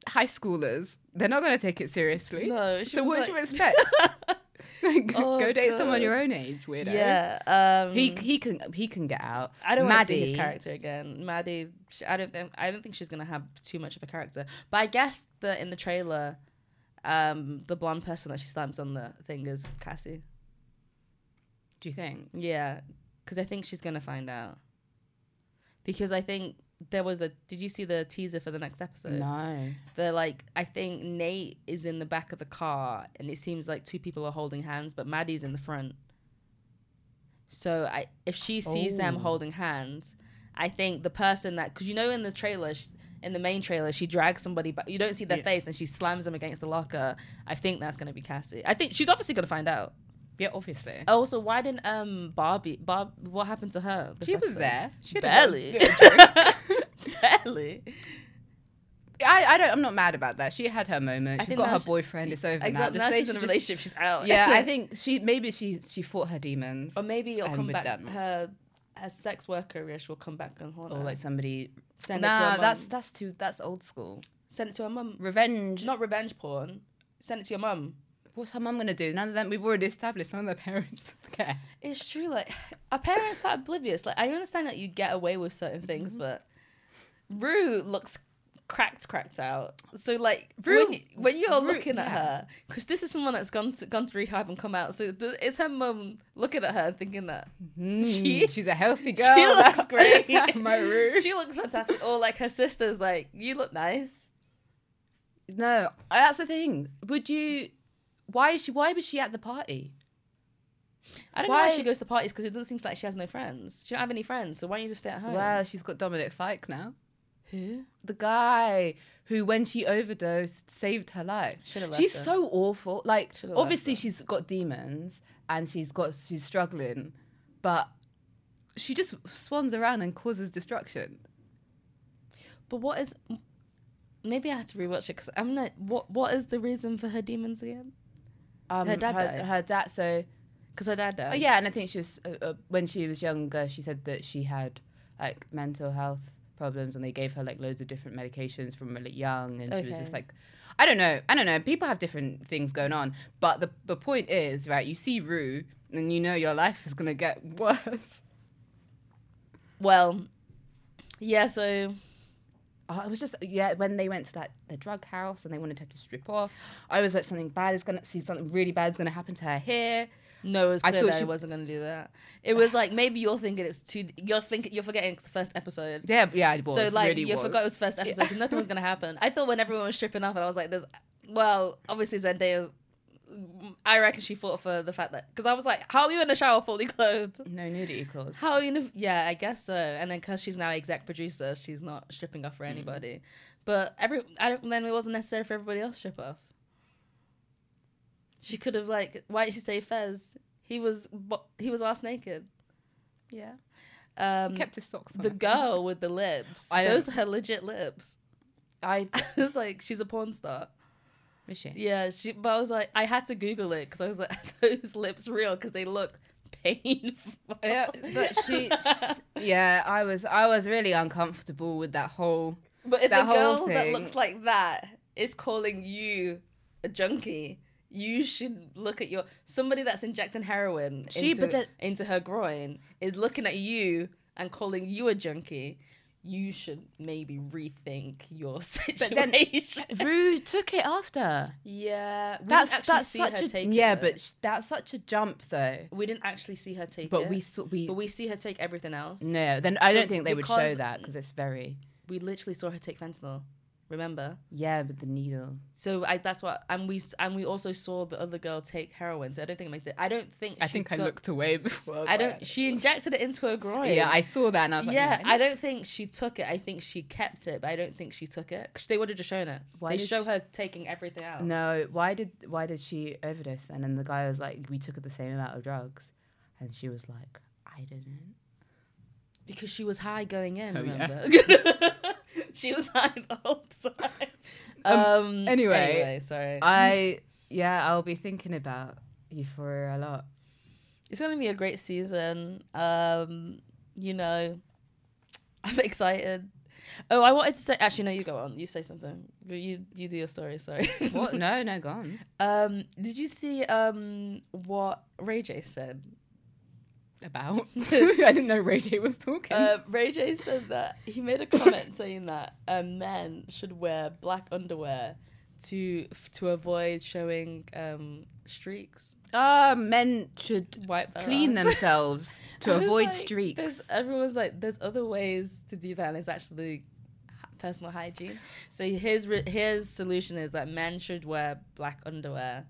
S2: high schoolers. They're not gonna take it seriously.
S1: No, she
S2: so what
S1: like-
S2: do you expect? Like,
S1: Oh,
S2: go date someone your own age, weirdo.
S1: yeah. Um,
S2: He he can he can get out.
S1: I don't want to see his character again. Maddie, sh I don't think I don't think she's gonna have too much of a character. But I guess that in the trailer, um, the blonde person that she slams on the thing is Cassie.
S2: Do you think?
S1: Yeah, because I think she's gonna find out. Because I think there was a. Did you see the teaser for the next episode?
S2: No.
S1: The like, I think Nate is in the back of the car, and it seems like two people are holding hands, but Maddie's in the front. So I, if she sees them
S2: Oh.
S1: holding hands, I think the person that, because you know in the trailer, sh in the main trailer, she drags somebody, but you don't see their
S2: Yeah.
S1: face, and she slams them against the locker. I think that's gonna be Cassie. I think she's obviously gonna find out.
S2: Yeah, obviously.
S1: Also, why didn't um Barbie Bob? What happened to her?
S2: she was there. She
S1: Barely. Barely.
S2: I, I don't. I'm not mad about that. She had her moment. She's got her
S1: she-
S2: boyfriend. It's over
S1: Exactly.
S2: now.
S1: Now
S2: This
S1: she's in a
S2: just-
S1: relationship. She's out.
S2: Yeah, I think she maybe she she fought her demons,
S1: Or maybe it'll come back. Her her sex worker ish will come back and haunt
S2: or
S1: her.
S2: like somebody.
S1: send it to her
S2: Nah, that's that's too that's old school.
S1: send it to her mum.
S2: Revenge.
S1: Not revenge porn. Send it to your mum.
S2: What's her mum gonna do? None of them. We've already established none of their parents care.
S1: It's true. Like our parents that oblivious. Like I understand that you get away with certain things, mm-hmm. but Rue looks cracked, cracked out. So like
S2: Rue-
S1: when, when you're
S2: Rue-
S1: looking at
S2: yeah.
S1: her, because this is someone that's gone to, gone to rehab and come out. So th- is her mum looking at her thinking that mm-hmm. She-
S2: she's a healthy girl.
S1: she looks great?
S2: My Rue.
S1: she looks fantastic. Or like her sister's like, you look nice.
S2: No, that's the thing. Would you? Why is she? Why was she at the party?
S1: I don't know why
S2: Why-
S1: she goes to parties because it doesn't seem like she has no friends. She don't have any friends, so why don't you just stay at home?
S2: Well, she's got Dominic Fike now.
S1: Who?
S2: The guy who, when she overdosed, saved her life. She's
S1: her.
S2: so awful. Like, obviously, she's got demons and she's got she's struggling, but she just swans around and causes destruction.
S1: But what is? Maybe I have to rewatch it because I'm not. What What is the reason for her demons again?
S2: Um,
S1: Her dad
S2: her,
S1: died?
S2: her dad. So,
S1: Because her dad died.
S2: oh yeah, and I think she was uh, uh, when she was younger. She said that she had like mental health problems, and they gave her like loads of different medications from really young, and she was just like, I don't know, I don't know. People have different things going on, but the the point is, right? You see Rue, and you know your life is gonna get worse.
S1: Well, yeah. So
S2: Oh, it was just yeah. When they went to that the drug house and they wanted her to strip off, I was like, something bad is gonna see something really bad is gonna happen to her here.
S1: No, it was
S2: I
S1: clear
S2: thought
S1: that
S2: she-
S1: wasn't going to do that. It was like maybe you're thinking it's too. You're thinking you're forgetting it's the first episode.
S2: Yeah, yeah, it was.
S1: so like
S2: really
S1: you
S2: was.
S1: forgot it was the first episode because nothing was going to happen. I thought when everyone was stripping off, and I was like, "There's." Well, obviously Zendaya. I reckon she fought for the fact that because I was like, "How are you in the shower fully clothed?"
S2: no nudity clause.
S1: How are you? In the, yeah, I guess so. And then because she's now exec producer, she's not stripping off for mm. anybody. But every I don't, then it wasn't necessary for everybody else to strip off. She could have like why did she say Fez? He was he was ass naked. Yeah. Um,
S2: kept his socks on.
S1: the girl with the lips.
S2: I don't-
S1: those are her legit lips.
S2: I
S1: it's like she's a porn star.
S2: Is she?
S1: Yeah, she. But I was like, I had to Google it because I was like, those lips real? Because they look painful.
S2: Yeah, but she, sh yeah, I was, I was really uncomfortable with that whole.
S1: But if
S2: That
S1: a girl that looks like that is calling you a junkie, you should look at your somebody that's injecting heroin
S2: She-
S1: into,
S2: but
S1: into her groin is looking at you and calling you a junkie. You should maybe rethink your
S2: then-
S1: situation.
S2: Rue took it after.
S1: yeah, we
S2: That's
S1: didn't actually
S2: that's
S1: see
S2: such
S1: her
S2: a yeah,
S1: it,
S2: but sh- that's such a jump though.
S1: we didn't actually see her take
S2: But
S1: it.
S2: But we saw we.
S1: but we see her take everything else.
S2: no, then I
S1: So
S2: don't think they would show that because it's very
S1: We literally saw her take fentanyl. Remember?
S2: yeah with the needle.
S1: So I that's what and we and we also saw the other girl take heroin. So I don't think it makes it. I don't think
S2: I think I looked away before.
S1: I don't. She injected it into her groin.
S2: Yeah, I saw that and I was like,
S1: yeah, I don't think she took it. I think she kept it, but I don't think she took it because they would have just shown it.
S2: Why
S1: they show
S2: she-
S1: her taking everything else.
S2: No, why did why did she overdose And then? The guy was like, we took the same amount of drugs, and she was like, I didn't.
S1: because she was high going in.
S2: Oh, yeah.
S1: she was high the whole time. Um.
S2: anyway,
S1: sorry.
S2: I yeah, I'll be thinking about Euphoria a lot.
S1: it's gonna be a great season. Um, you know, I'm excited. Oh, I wanted to say. Actually, no, you go on. You say something. You you do your story. Sorry.
S2: What? no, no, go on.
S1: Um, did you see um what Ray J said?
S2: About? I didn't know Ray J was talking.
S1: Uh, Ray J said that he made a comment saying that um, men should wear black underwear to f- to avoid showing um, streaks.
S2: Ah, men should
S1: Wipe
S2: clean
S1: ass.
S2: themselves to avoid
S1: like,
S2: streaks.
S1: There's, everyone's like, there's other ways to do that, and it's actually personal hygiene. So his re- his solution is that men should wear black underwear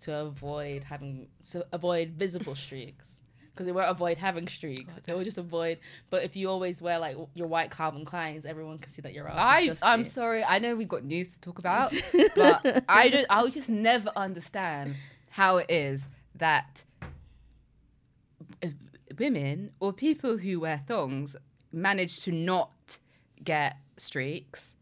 S1: to avoid having to avoid visible streaks. Because it won't avoid having streaks. It will just avoid. But if you always wear like your white Calvin Kleins, everyone can see that your ass
S2: I, I'm sorry. I know we've got news to talk about, but I don't. I'll just never understand how it is that women or people who wear thongs manage to not get streaks.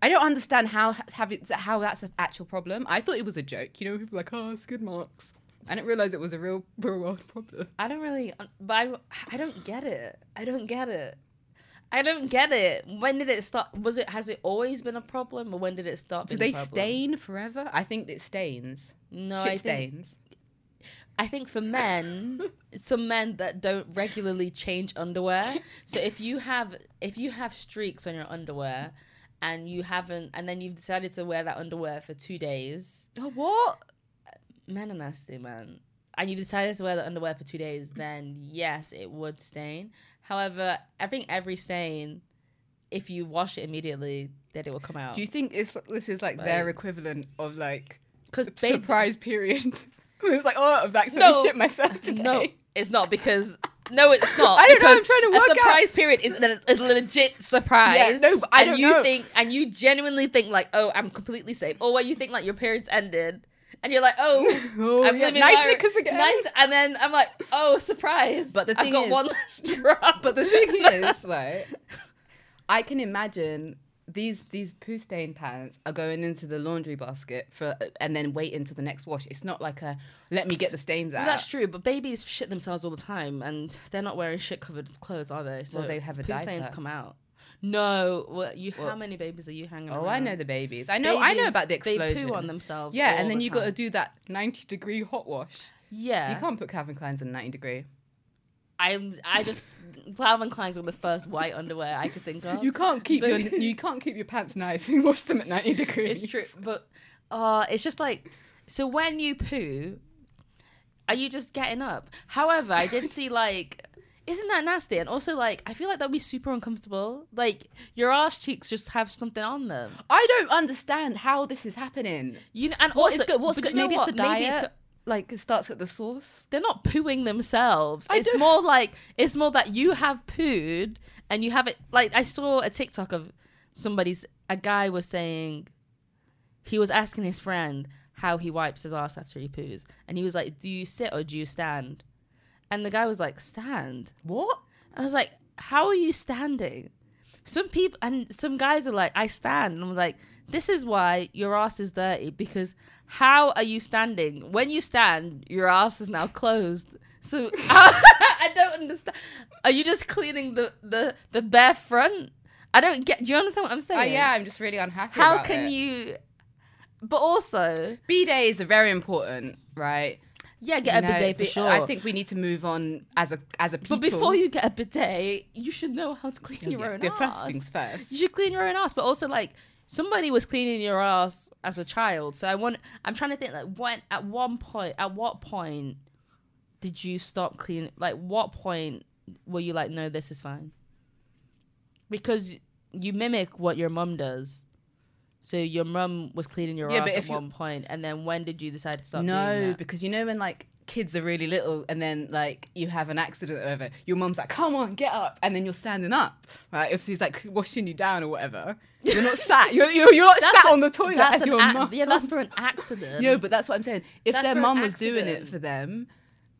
S2: I don't understand how have it, how that's an actual problem. I thought it was a joke. You know, people are like, oh, skid marks. I didn't realize it was a real, real world problem.
S1: I don't really, uh, but I, I don't get it. I don't get it. I don't get it. When did it start? Was it has it always been a problem, or when did it start?
S2: Do they stain forever? I think it stains.
S1: No,
S2: Shit
S1: I think
S2: stains.
S1: I think for men, some men that don't regularly change underwear. So if you have if you have streaks on your underwear, and you haven't, and then you've decided to wear that underwear for two days,
S2: Oh, what?
S1: Men are nasty, man. And you've decided to wear the underwear for two days, then yes, it would stain. However, I think every stain, if you wash it immediately, then it will come out.
S2: Do you think it's this is like,
S1: Like-
S2: their equivalent of like
S1: Because
S2: surprise period? it's like, oh, I've accidentally
S1: No.
S2: shit myself today.
S1: no, it's not because no, it's not.
S2: I don't know, I'm trying to
S1: a
S2: work out-
S1: surprise period is a, a legit surprise.
S2: Yeah, no, but I
S1: and
S2: don't
S1: you
S2: know.
S1: think and you genuinely think like, oh, I'm completely safe. Or when you think like your period's ended, and you're like, oh,
S2: Oh,
S1: I'm
S2: yeah, nice
S1: my-
S2: knickers again.
S1: Nice, and then I'm like, oh, surprise!
S2: But the thing I've
S1: got
S2: is-
S1: one last drop.
S2: But the thing is, like, I can imagine these these poo stain pants are going into the laundry basket for and then wait until the next wash. It's not like a let me get the stains out.
S1: That's true, but babies shit themselves all the time, and they're not wearing shit covered clothes, are they? So
S2: Well, they have a
S1: poo stains
S2: diaper.
S1: come out. No, what you? how many babies are you hanging?
S2: Oh,
S1: around?
S2: I know the babies. I know. I know about the explosion.
S1: They poo on themselves.
S2: Yeah, and then
S1: the
S2: you got to do that ninety degree hot wash.
S1: Yeah,
S2: You can't put Calvin Klein's in ninety degree.
S1: I I just Calvin Klein's are the first white underwear I could think of.
S2: You can't keep
S1: But-
S2: your you can't keep your pants nice You wash them at ninety degrees.
S1: It's true, but uh, it's just like so when you poo, are you just getting up? However, I did see like. Isn't that nasty? And also, like, I feel like that'd be super uncomfortable. Like, your ass cheeks just have something on them.
S2: I don't understand how this is happening.
S1: You know, and also,
S2: good? What's good?
S1: you know
S2: Maybe
S1: what?
S2: it's the
S1: Maybe
S2: diet. like it starts at the source.
S1: they're not pooing themselves.
S2: I
S1: it's
S2: don't-
S1: more like it's more that you have pooed and you have it. Like I saw a TikTok of somebody's. A guy was saying he was asking his friend how he wipes his ass after he poos, and he was like, "Do you sit or do you stand?" And the guy was like, "Stand."
S2: What?
S1: I was like, "How are you standing?" Some people and some guys are like, "I stand," and I'm like, this is why your ass is dirty because how are you standing? When you stand, your ass is now closed. So I don't understand. Are you just cleaning the the the bare front? I don't get. Do you understand what I'm uh, saying?
S2: Oh yeah, I'm just really unhappy.
S1: How can
S2: it.
S1: you? But also,
S2: bidets are very important, right?
S1: Yeah, get
S2: You
S1: a
S2: know,
S1: bidet for sure.
S2: I think we need to move on as a as a people.
S1: But before you get a bidet, you should know how to clean your
S2: yeah,
S1: own
S2: the
S1: ass.
S2: first things first.
S1: You should clean your own ass, but also like somebody was cleaning your ass as a child. So I want. I'm trying to think like when at one point, at what point did you stop cleaning? Like what point were you like, no, this is fine? Because you mimic what your mum does. So your mum was cleaning your
S2: Yeah,
S1: ass
S2: but
S1: at one point, and then when did you decide to stop
S2: No, because you know when like kids are really little and then like you have an accident or whatever, your mum's like, "Come on, get up," and then you're standing up, right? If she's like washing you down or whatever, you're not sat. You're you're, you're not
S1: That's
S2: sat
S1: a-
S2: on the toilet
S1: That's
S2: as your
S1: ac-
S2: mum.
S1: yeah, that's for an accident.
S2: Yeah, but that's what I'm saying. If
S1: That's
S2: their mum was doing it for them,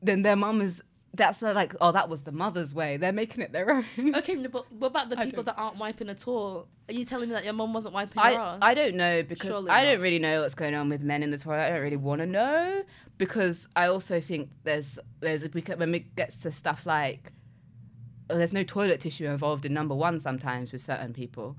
S2: then their mum is. That's the, like, oh, that was the mother's way. They're making it their own.
S1: Okay, but what about the
S2: I
S1: people
S2: don't-
S1: that aren't wiping at all? Are you telling me that your mum wasn't wiping
S2: I,
S1: your ass?
S2: I don't know because
S1: Surely
S2: I
S1: not.
S2: don't really know what's going on with men in the toilet. I don't really want to know because I also think there's there's when it gets to stuff like there's no toilet tissue involved in number one sometimes with certain people.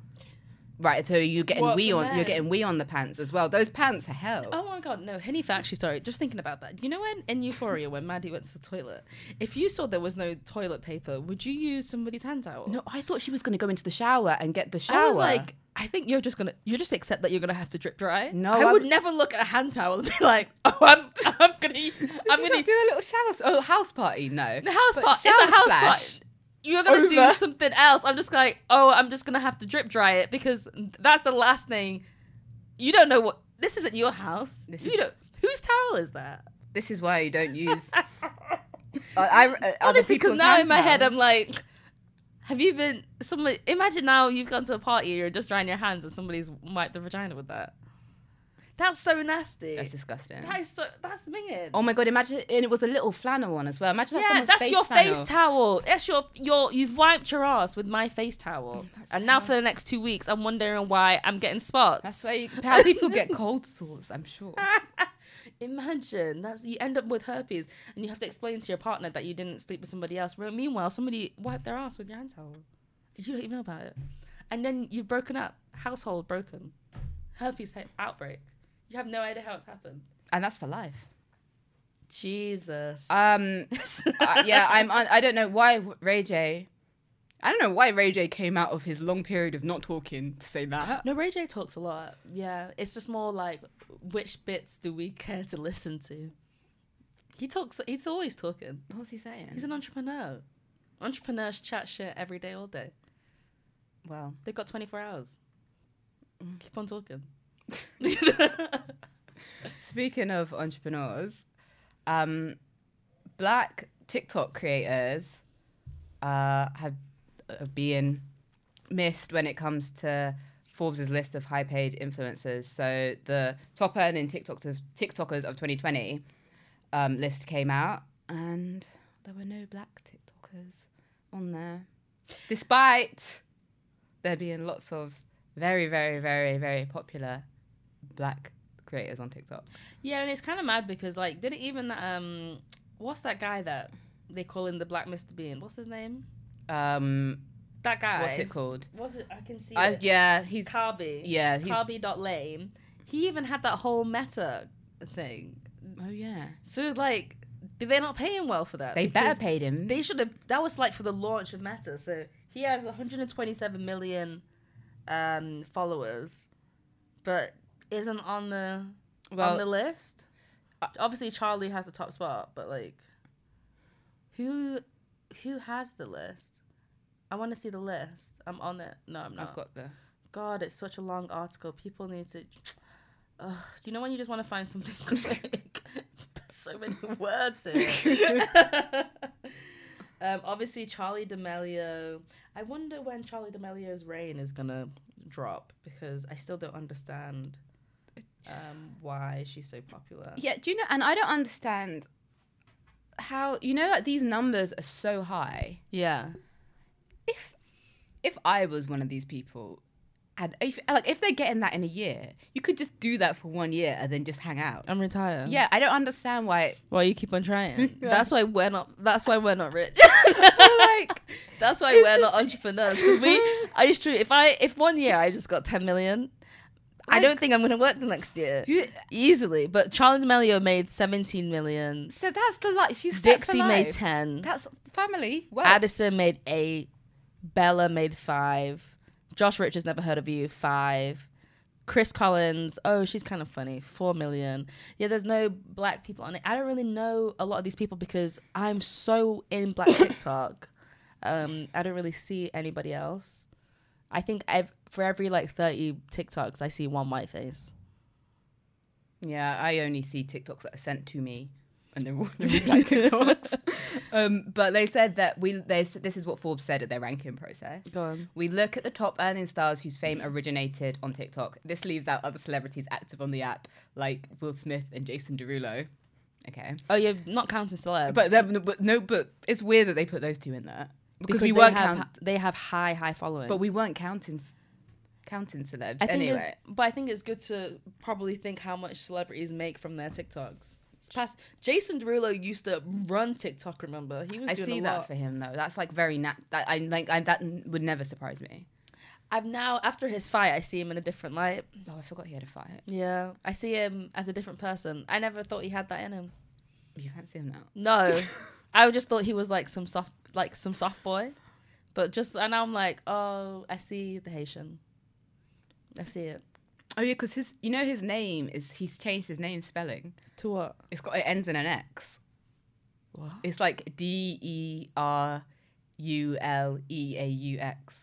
S2: Right, so you're getting
S1: What,
S2: wee on
S1: men?
S2: you're getting wee on the pants as well. Those pants are hell.
S1: Oh my god, no, Hanifa, actually, sorry, just thinking about that. You know when in Euphoria when Maddie went to the toilet, if you saw there was no toilet paper, would you use somebody's hand towel?
S2: No, I thought she was going to go into the shower and get the shower.
S1: I was like, I think you're just gonna you just accept that you're gonna have to drip dry.
S2: No,
S1: I,
S2: I
S1: would
S2: would-
S1: never look at a hand towel and be like, oh, I'm I'm gonna I'm gonna
S2: do a little shower. Oh, house party? No,
S1: the house
S2: But
S1: part. It's a house
S2: splash
S1: part. You're gonna do something else. I'm just like, oh, I'm just gonna have to drip dry it because that's the last thing. You don't know what this isn't your house.
S2: This
S1: you
S2: is-
S1: don't. Whose towel is that?
S2: This is why you don't use. I, I, uh,
S1: Honestly, because now in my head. I'm like, have you been? Somebody imagine now you've gone to a party, you're just drying your hands, and somebody's wiped the vagina with that. That's so nasty.
S2: That's disgusting.
S1: that is so. That's minging.
S2: Oh my god! Imagine, and it was a little flannel one as well. Imagine
S1: yeah,
S2: someone's
S1: that's
S2: face
S1: your
S2: flannel.
S1: face towel. That's your your. You've wiped your ass with my face towel, oh,
S2: That's
S1: and now
S2: how-
S1: for the next two weeks, I'm wondering why I'm getting spots.
S2: That's why you, how people get cold sores. I'm sure.
S1: Imagine that's you end up with herpes, and you have to explain to your partner that you didn't sleep with somebody else. Meanwhile, somebody wiped their ass with your hand towel. You don't even know about it, and then you've broken up. Household broken. Herpes outbreak. You have no idea how it's happened.
S2: And that's for life.
S1: Jesus.
S2: Um, uh, yeah, I'm. I, I don't know why Ray J. I don't know why Ray J came out of his long period of not talking to say that.
S1: no, Ray J talks a lot. Yeah, it's just more like which bits do we care to listen to? He talks. He's always talking.
S2: What's he saying?
S1: He's an entrepreneur. Entrepreneurs chat shit every day, all day.
S2: well,
S1: They've got 24 hours.
S2: Mm.
S1: Keep on talking.
S2: speaking of entrepreneurs, um, black TikTok creators uh, have been missed when it comes to Forbes' list of high-paid influencers. So the top earning TikTokers, TikTokers of 2020 um, list came out, and there were no black TikTokers on there, despite there being lots of very, very, very, very popular black creators on TikTok.
S1: yeah, and it's kind of mad because, like, did it even, that um, what's that guy that they call him the Black Mr. Bean? What's his name?
S2: Um,
S1: That guy.
S2: what's it called?
S1: Was it? I can see
S2: I,
S1: it.
S2: yeah, he's
S1: Khaby.
S2: yeah, he's
S1: Khaby.lame. He even had that whole meta thing.
S2: oh yeah.
S1: So, like, did they not pay him well for that?
S2: They
S1: Because
S2: better paid him.
S1: They should have. That was like for the launch of Meta. So he has 127 million um, followers, but isn't on the on the list. Obviously, Charli has the top spot, but like, who who has the list? I want to see the list. I'm on it. No, I'm not.
S2: I've got the.
S1: God, it's such a long article. People need to. Ugh, do you know when you just want to find something quick? so many words here. um, obviously, Charli D'Amelio. I wonder when Charli D'Amelio's reign is gonna drop because I still don't understand um, why she's so popular.
S2: Yeah, do you know? And I don't understand how you know that these numbers are so high.
S1: Yeah.
S2: If if I was one of these people, And if like if they're getting that in a year, you could just do that for one year and then just hang out.
S1: I'm retired.
S2: Yeah, I don't understand why.
S1: Well, you keep on trying.
S2: Yeah.
S1: That's why we're not. That's why we're not rich. like, that's why
S2: It's
S1: we're not entrepreneurs. Because we, I used to. If I, if one year I just got 10 million, I don't think I'm gonna work the next year
S2: You,
S1: easily. But Charli D'Amelio made 17 million.
S2: so that's the life. She's set for
S1: Dixie made 10.
S2: That's family. Well,
S1: Addison made eight. Bella made five. Josh Richards never heard of you. Five. Kris Collins, oh, she's kind of funny. Four million. Yeah, there's no black people on it. I don't really know a lot of these people because I'm so in black TikTok. Um, I don't really see anybody else. I think I've for every like 30 TikToks, I see one white face.
S2: Yeah, I only see TikToks that are sent to me, and they're all TikToks. um, but they said that we. They, this is what Forbes said at their ranking process.
S1: Go on.
S2: We look at the top earning stars whose fame originated on TikTok. This leaves out other celebrities active on the app, like Will Smith and Jason Derulo. Okay,
S1: Oh, you're not counting celebs.
S2: but, but no, but it's weird that they put those two in there because, we
S1: they
S2: weren't
S1: have,
S2: count,
S1: they have high, high followings.
S2: but we weren't counting counting celebs
S1: I think
S2: anyway.
S1: but I think it's good to probably think how much celebrities make from their TikToks. It's past Jason Derulo used to run TikTok. Remember, he was
S2: I
S1: doing
S2: see
S1: a
S2: that
S1: lot.
S2: for him though. That's like very nat. That I like. I, that would never surprise me.
S1: I've now after his fight, I see him in a different light.
S2: Oh, I forgot he had a fight.
S1: Yeah, I see him as a different person. I never thought he had that in him.
S2: You fancy him now?
S1: No, I just thought he was like some soft, like some soft boy. But just and now I'm like, oh, I see the Haitian. I see it.
S2: Oh yeah, because his, you know, his name is he's changed his name spelling.
S1: To what?
S2: It's got it ends in an X.
S1: What?
S2: It's like D E R U L E A U X.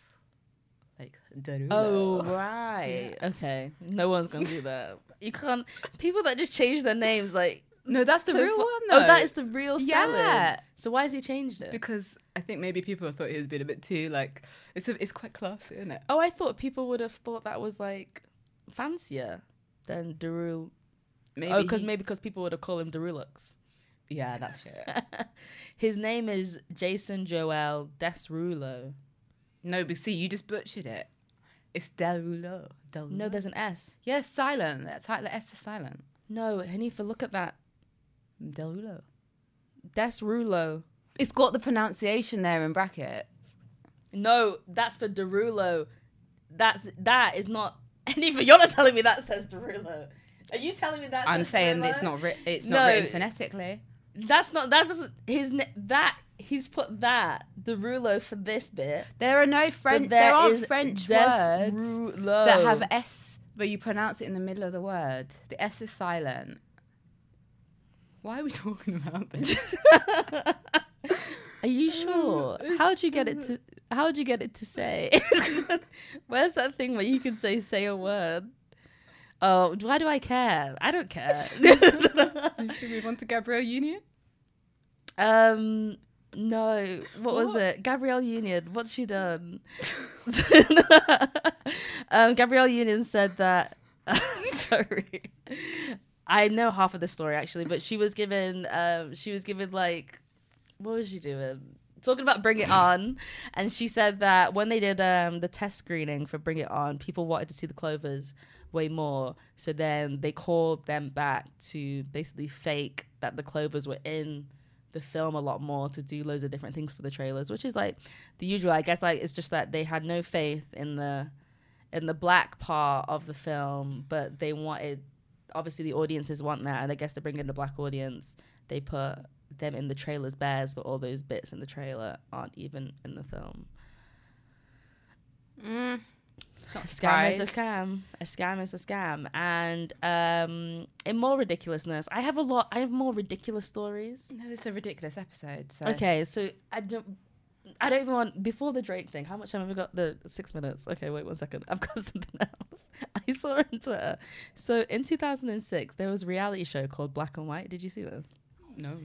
S2: Like Derulo.
S1: Oh right. Okay. No one's gonna do that. You can't. People that just change their names like
S2: no, that's the
S1: so
S2: real one oh, though.
S1: Oh, that is the real spelling.
S2: Yeah.
S1: So why has he changed it?
S2: because I think maybe people thought he was being a bit too like it's a, it's quite classy, isn't it?
S1: oh, I thought people would have thought that was like fancier than Derul.
S2: Maybe
S1: oh, because
S2: he-
S1: maybe because people would have called him Derulux.
S2: yeah, that's it.
S1: His name is Jason Joel Desrulo.
S2: no, but see, you just butchered it. It's Derulo. Derulo.
S1: No, there's an S.
S2: yes, silent. That's like the S is silent.
S1: No, Hanifa, look at that.
S2: Derulo.
S1: Desrulo.
S2: It's got the pronunciation there in bracket.
S1: No, that's for Derulo. That's that is not. Hanifa, you're not telling me that says Derulo. Are you telling me that?
S2: I'm saying
S1: Derulo?
S2: it's not ri- it's
S1: No.
S2: not written phonetically.
S1: That's not. That doesn't. His that he's put that the Derulo for this bit.
S2: There are no French. There, aren't French words that have S, but you pronounce it in the middle of the word. The S is silent. Why are we talking about this?
S1: Are you sure? How'd you get it to? How'd you get it to say? Where's that thing where you can say say a word? Oh, why do I care? I don't care.
S2: Should we move on to Gabrielle Union?
S1: um, no. What, was it? Gabrielle Union. What's she done? um, Gabrielle Union said that. sorry, I know half of the story actually, but she was given. Um, she was given like, what was she doing? Talking about Bring It On, and she said that when they did um the test screening for Bring It On, people wanted to see the Clovers way more. So then they called them back to basically fake that the Clovers were in the film a lot more to do loads of different things for the trailers, which is like the usual. I guess like it's just that they had no faith in the in the black part of the film, but they wanted obviously the audiences want that, and I guess to bring in the black audience, they put them in the trailers bears, but all those bits in the trailer aren't even in the film.
S2: Mm. Not
S1: Scam is a scam. A scam is a scam. And um, in more ridiculousness, I have a lot. I have more ridiculous stories.
S2: No, it's a ridiculous episode. So
S1: Okay, so I don't. I don't even want before the Drake thing. How much time have we got? The six minutes. Okay, wait one second. I've got something else. I saw on Twitter. So in 2006, there was a reality show called Black and White. Did you see this?
S2: no,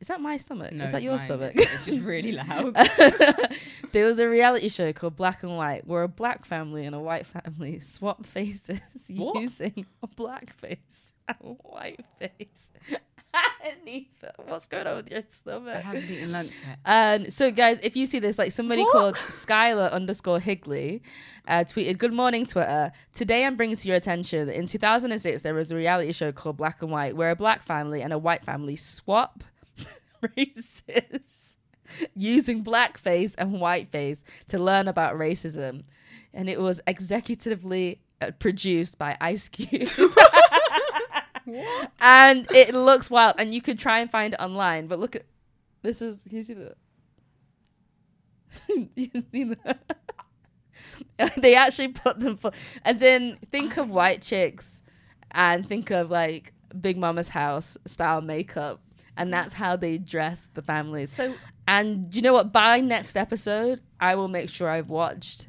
S1: Is that my stomach?
S2: no,
S1: Is that your
S2: mine.
S1: stomach?
S2: It's, just really loud.
S1: there was a reality show called Black and White where a black family and a white family swap faces
S2: What?
S1: using a black face and a white face. What's going on with your stomach?
S2: I haven't eaten lunch yet.
S1: And so, guys, if you see this, like somebody
S2: What?
S1: called Skylar underscore Higley uh, tweeted, Good morning, Twitter. Today I'm bringing to your attention that in 2006, there was a reality show called Black and White where a black family and a white family swap races using blackface and whiteface to learn about racism. And it was executively uh, produced by Ice Cube. and it looks wild. And you could try and find it online, but look at this is can you see that? you see that. they actually put them for as in think of white chicks and think of like Big Mama's house style makeup. And that's how they dress the families.
S2: So
S1: And you know what? By next episode, I will make sure I've watched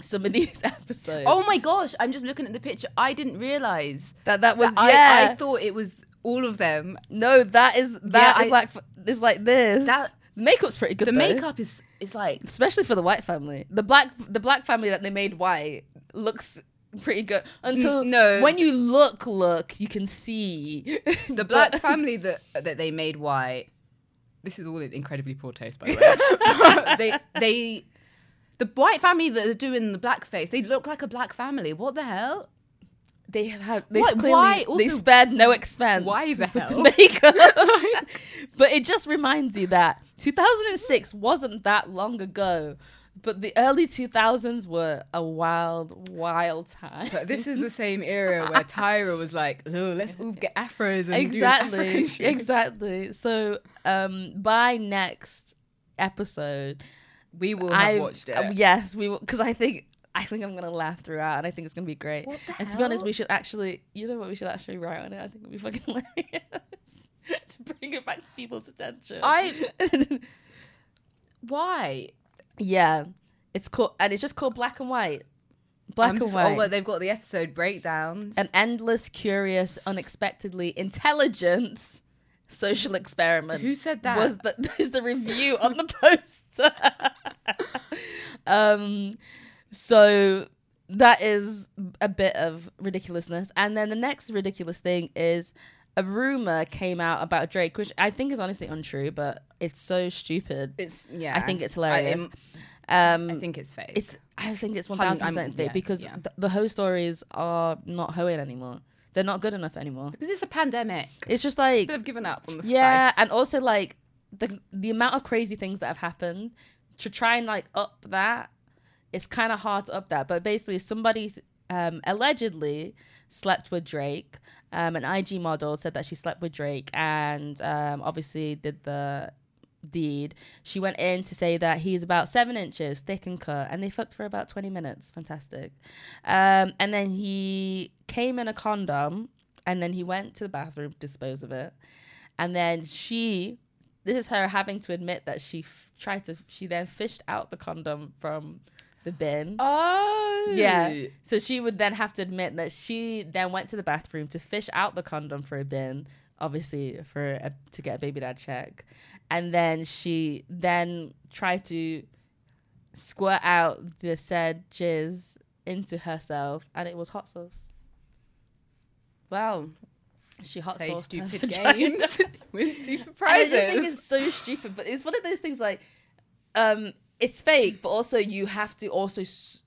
S1: some of these episodes.
S2: Oh my gosh, I'm just looking at the picture. I didn't realize
S1: that that was
S2: that
S1: yeah.
S2: I, I thought it was all of them.
S1: no, that is that
S2: Yeah,
S1: is
S2: I-
S1: like is like this.
S2: That-
S1: the makeup's pretty good.
S2: The
S1: though.
S2: makeup is is like
S1: especially for the white family. The black the black family that they made white looks pretty good until
S2: no.
S1: when you look look you can see
S2: the black family that that they made white. This is all incredibly poor taste, by the way. they they the white family that are doing the blackface. They look like a black family. What the hell?
S1: they have they clearly
S2: why?
S1: they
S2: Also,
S1: spared no expense
S2: why the hell?
S1: makeup but it just reminds you that 2006 wasn't that long ago but the early 2000s were a wild wild time
S2: But this is the same era where Tyra was like, "Oh, let's all get afros and
S1: exactly
S2: do an African shit."
S1: exactly so um by next episode
S2: We will have
S1: I
S2: watched it.
S1: uh, yes we will because i think i think i'm gonna laugh throughout and i think it's gonna be great and to be honest we should actually you know what we should actually write on it i think it'll be fucking hilarious to bring it back to people's attention
S2: I- Why?
S1: Yeah it's called and it's just called black and white black
S2: I'm
S1: and
S2: just-
S1: white
S2: Oh, well, they've got the episode breakdowns.
S1: an endless, curious, unexpectedly intelligent social experiment.
S2: Who said that?
S1: Was the is the review on the poster? um, so that is a bit of ridiculousness, and then the next ridiculous thing is a rumor came out about Drake, which I think is honestly untrue, but it's so stupid.
S2: It's yeah.
S1: I think it's hilarious.
S2: I,
S1: um,
S2: I think it's fake.
S1: it's I think it's thousand percent fake
S2: yeah,
S1: because
S2: yeah.
S1: th- the hoe stories are not hoeing anymore. They're not good enough anymore.
S2: because it's a pandemic?
S1: It's just like
S2: People have given up on the
S1: yeah,
S2: spice.
S1: and also like the the amount of crazy things that have happened to try and like up that. It's kind of hard to up that, but basically somebody um, allegedly slept with Drake. Um, an IG model said that she slept with Drake and um, obviously did the deed. She went in to say that he's about seven inches thick and cut, and they fucked for about 20 minutes. Fantastic. Um, and then he came in a condom, and then he went to the bathroom dispose of it. And then she, this is her having to admit that she f- tried to, she then fished out the condom from the bin.
S2: Oh
S1: Yeah. So she would then have to admit that she then went to the bathroom to fish out the condom for a bin, obviously for a, to get a baby dad check, and then she then tried to squirt out the said jizz into herself, and it was hot sauce.
S2: Well,
S1: She hot sauce
S2: stupid games, win stupid
S1: And I just think it's so stupid, but it's one of those things like, um, it's fake, but also you have to also, s-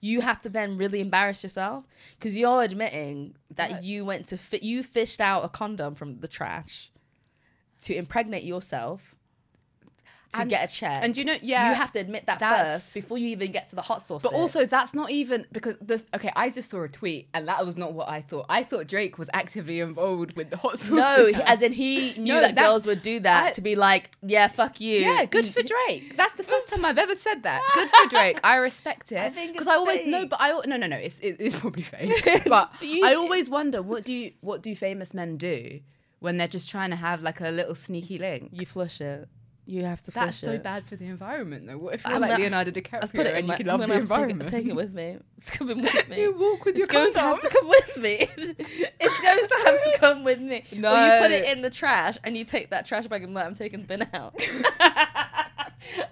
S1: you have to then really embarrass yourself because you're admitting that
S2: Right.
S1: you went to fit, you fished out a condom from the trash to impregnate yourself to
S2: And-
S1: get a check.
S2: and you know, yeah,
S1: you have to admit that first before you even get to the hot sauce.
S2: But
S1: bit.
S2: also, that's not even because the okay. I just saw a tweet, and that was not what I thought. I thought Drake was actively involved with the hot sauce.
S1: no, as in he knew
S2: No,
S1: that,
S2: that-
S1: girls would do that
S2: I-
S1: to be like, yeah, fuck you.
S2: yeah, good for Drake. That's the first time I've ever said that. Good for Drake. I respect it.
S1: I think
S2: because
S1: it's
S2: I always no, but I no no no. It's it, it's probably fake. but I always wonder what do you what do famous men do when they're just trying to have like a little sneaky link.
S1: You flush it. You have to flush it.
S2: That's so
S1: it.
S2: bad for the environment, though. What if you're
S1: I'm
S2: like Leonardo
S1: I've
S2: DiCaprio
S1: put it
S2: and
S1: my,
S2: you can love the
S1: to take
S2: environment?
S1: it, take it with me. It's coming with me.
S2: You walk with your
S1: it's going to have to come with me. it's going to have to come with me. Or you put it in the trash and you take that trash bag and like, I'm taking the bin out.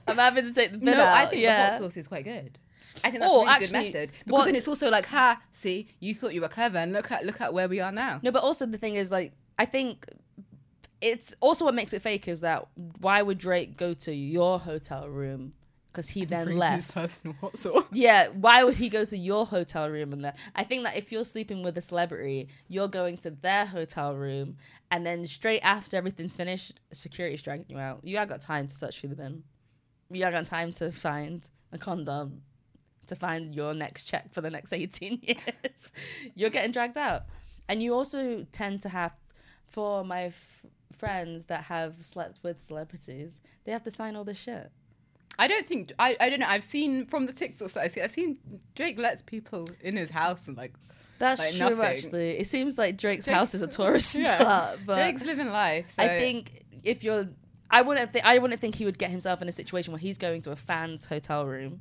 S1: I'm having to take the bin
S2: no,
S1: out.
S2: I think
S1: yeah.
S2: the hot sauce is quite good. I think that's
S1: Or
S2: a really
S1: actually,
S2: good method because
S1: what-
S2: then it's also like, ha, see, you thought you were clever, and look at look at where we are now.
S1: No, but also the thing is like I think it's also what makes it fake is that why would Drake go to your hotel room? Because he then
S2: Bring his
S1: left.
S2: personal hot sauce.
S1: Yeah, why would he go to your hotel room and that? I think that if you're sleeping with a celebrity, you're going to their hotel room, and then straight after everything's finished, security's dragging you out. You haven't got time to search through the bin. You haven't got time to find a condom, to find your next check for the next 18 years. you're getting dragged out. And you also tend to have, for my f- friends that have slept with celebrities, they have to sign all this shit.
S2: I don't think I, I don't know. I've seen from the TikToks that I see. I've seen Drake lets people in his house and like
S1: That's
S2: Like
S1: true,
S2: nothing.
S1: actually. It seems like Drake's
S2: Drake-
S1: house is a tourist
S2: Yeah.
S1: spot, but
S2: Drake's living life. So.
S1: I think if you're, I wouldn't think, I wouldn't think he would get himself in a situation where he's going to a fan's hotel room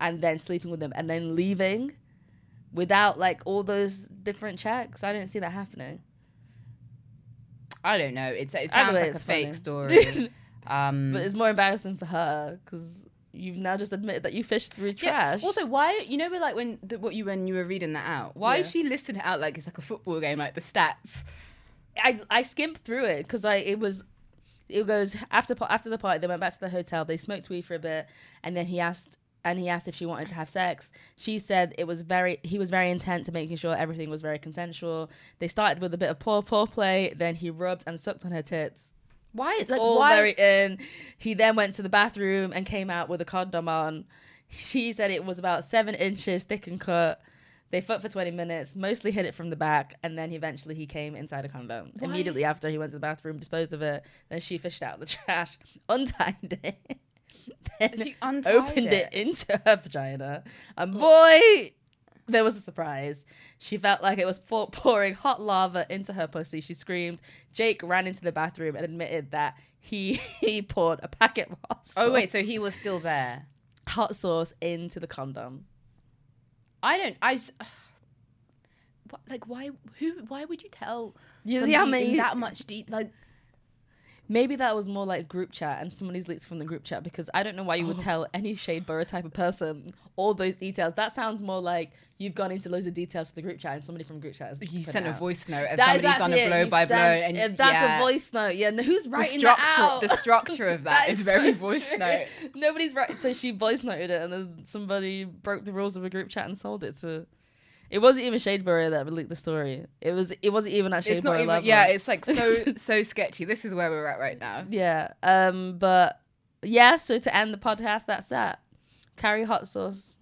S1: and then sleeping with them and then leaving without like all those different checks. I don't see that happening.
S2: I don't know. It's it sounds like a
S1: it's
S2: fake story. um,
S1: But it's more embarrassing for her because you've now just admitted that you fished through trash.
S2: Yeah. Also, why you know, like when the, what you when you were reading that out, why
S1: Yeah.
S2: is she listing it out like it's like a football game, like the stats?
S1: I I skimmed through it because I it was it goes after after the party they went back to the hotel they smoked weed for a bit and then he asked and he asked if she wanted to have sex she said it was very he was very intent to making sure everything was very consensual they started with a bit of paw paw play then he rubbed and sucked on her tits
S2: Why?
S1: it's
S2: like,
S1: all
S2: why?
S1: very in he then went to the bathroom and came out with a condom on she said it was about seven inches thick and cut they fucked for 20 minutes mostly hit it from the back and then eventually he came inside a condom
S2: Why?
S1: immediately after he went to the bathroom disposed of it then she fished out the trash untied it then
S2: She
S1: opened it.
S2: it.
S1: into her vagina and oh. boy there was a surprise she felt like it was pour- pouring hot lava into her pussy she screamed Drake ran into the bathroom and admitted that he he poured a packet of hot sauce,
S2: Oh wait, so he was still there.
S1: hot sauce into the condom
S2: I don't. I. s- What, like why? Who? Why would you tell?
S1: You see how
S2: somebody in
S1: many-
S2: that much deep? Like
S1: Maybe that was more like group chat and somebody's leaked from the group chat because I don't know why you
S2: Oh.
S1: would tell any Shade Borough type of person all those details. That sounds more like you've gone into loads of details to the group chat and somebody from group chat has
S2: you sent a voice note and
S1: That is
S2: somebody's done a blow by blow, and
S1: that's
S2: yeah,
S1: a voice note. Yeah, and who's
S2: The
S1: writing that out?
S2: the structure of that is, very
S1: so
S2: voice
S1: true.
S2: note.
S1: Nobody's right. So she voice noted it, and then somebody broke the rules of a group chat and sold it to. It wasn't even Shadeborough that leaked the story. It was. It wasn't even at
S2: It's not even.
S1: level.
S2: Yeah, it's like so so sketchy. This is where we're at right now.
S1: Yeah. Um. But yeah. So to end the podcast, that's that. Carry hot sauce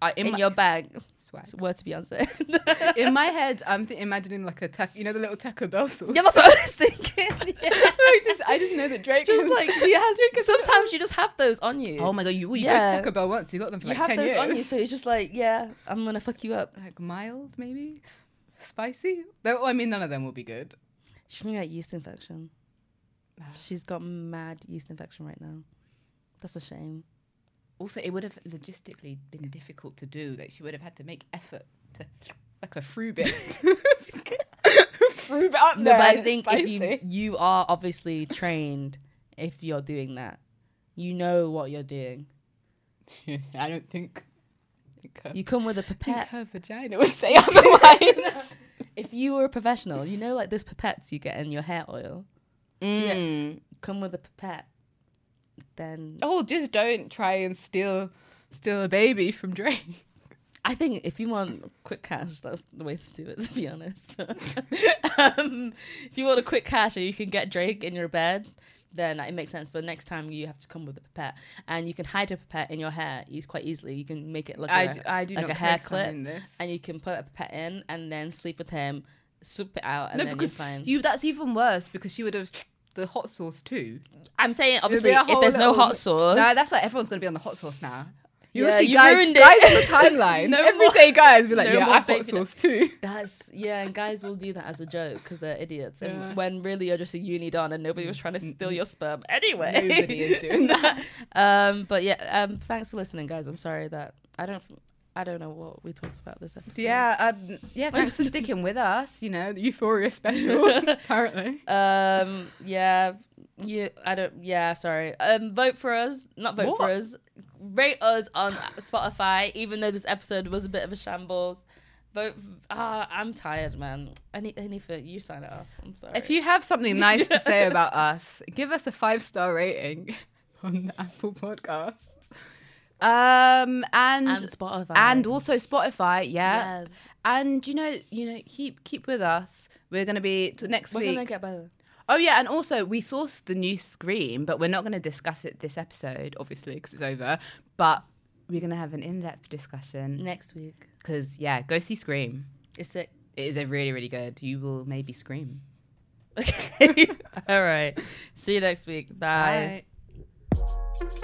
S2: I, in,
S1: in
S2: my,
S1: your bag.
S2: Swag.
S1: Word to Beyonce.
S2: in my head, I'm th- imagining like a tac- you know the little Taco Bell sauce.
S1: yeah, that's what I was thinking. Yeah.
S2: I just I just know that Drake
S1: Just
S2: was
S1: like he has. Sometimes you just have those on you.
S2: Oh my god, you, well, you
S1: Yeah.
S2: go to Taco Bell once, you got them for
S1: you
S2: like
S1: have
S2: 10
S1: those
S2: years.
S1: on you, so you're just like, yeah, I'm gonna fuck you up.
S2: like mild, maybe? Spicy? No, I mean, none of them will be good.
S1: She's gonna get yeast infection. She's got mad yeast infection right now. That's a shame.
S2: Also, it would have logistically been difficult to do. Like, she would have had to make effort to, like a fruit bit. fruit bit up
S1: No,
S2: there.
S1: but I think if you you are obviously trained if you're doing that. You know what you're doing.
S2: I don't think. think her,
S1: You come with a pipette.
S2: her vagina would say otherwise.
S1: if you were a professional, you know like those pipettes you get in your hair oil.
S2: Mm.
S1: Come with a pipette. Then
S2: Oh, just don't try and steal steal a baby from Drake.
S1: I think if you want quick cash, that's the way to do it. To be honest, um, if you want a quick cash and you can get Drake in your bed, then it makes sense. But next time you have to come with a pipette, and you can hide a pipette in your hair. Use quite easily. You can make it look
S2: I
S1: like
S2: do,
S1: a,
S2: I do
S1: like a hair clip, and you can put a pipette in, and then sleep with him, soup it out, and
S2: no,
S1: then
S2: because you that's even worse because she would have the hot sauce too.
S1: I'm saying obviously if there's no hot sauce,
S2: No, that's like everyone's gonna be on the hot sauce now. You
S1: Yeah, you
S2: guys,
S1: ruined
S2: guys
S1: it.
S2: on the timeline.
S1: No more
S2: Everyday guys be like,
S1: no
S2: yeah, I hot sauce too.
S1: That's yeah, and guys will do that as a joke because they're idiots. And
S2: Yeah.
S1: when really you're just a uni don and nobody was trying to steal your sperm anyway.
S2: Nobody is doing that.
S1: um, but yeah, um, thanks for listening, guys. I'm sorry that I don't, I don't know what we talked about this episode.
S2: Yeah, um, yeah. Thanks for sticking with us. You know, the Euphoria special. apparently.
S1: Um. Yeah. You. I don't. Yeah. Sorry. Um. Vote for us. Not vote for us. Rate us on Spotify. Even though this episode was a bit of a shambles. Vote. Ah, I'm tired, man. I need. I need for you sign it off. I'm sorry.
S2: If you have something nice to say about us, give us a five star rating on the Apple Podcast. Um and
S1: and Spotify
S2: and also Spotify, yeah.
S1: yes,
S2: And you know, you know, keep keep with us. We're gonna be t- next
S1: we're
S2: week.
S1: gonna get better.
S2: Oh yeah, and also we sourced the new Scream, but we're not going to discuss it this episode, obviously, because it's over. But we're going to have an in-depth discussion
S1: Next week.
S2: because yeah, go see Scream.
S1: It's sick.
S2: It is a really really good. You will maybe scream.
S1: Okay. All right. See you next week. Bye.
S2: Bye.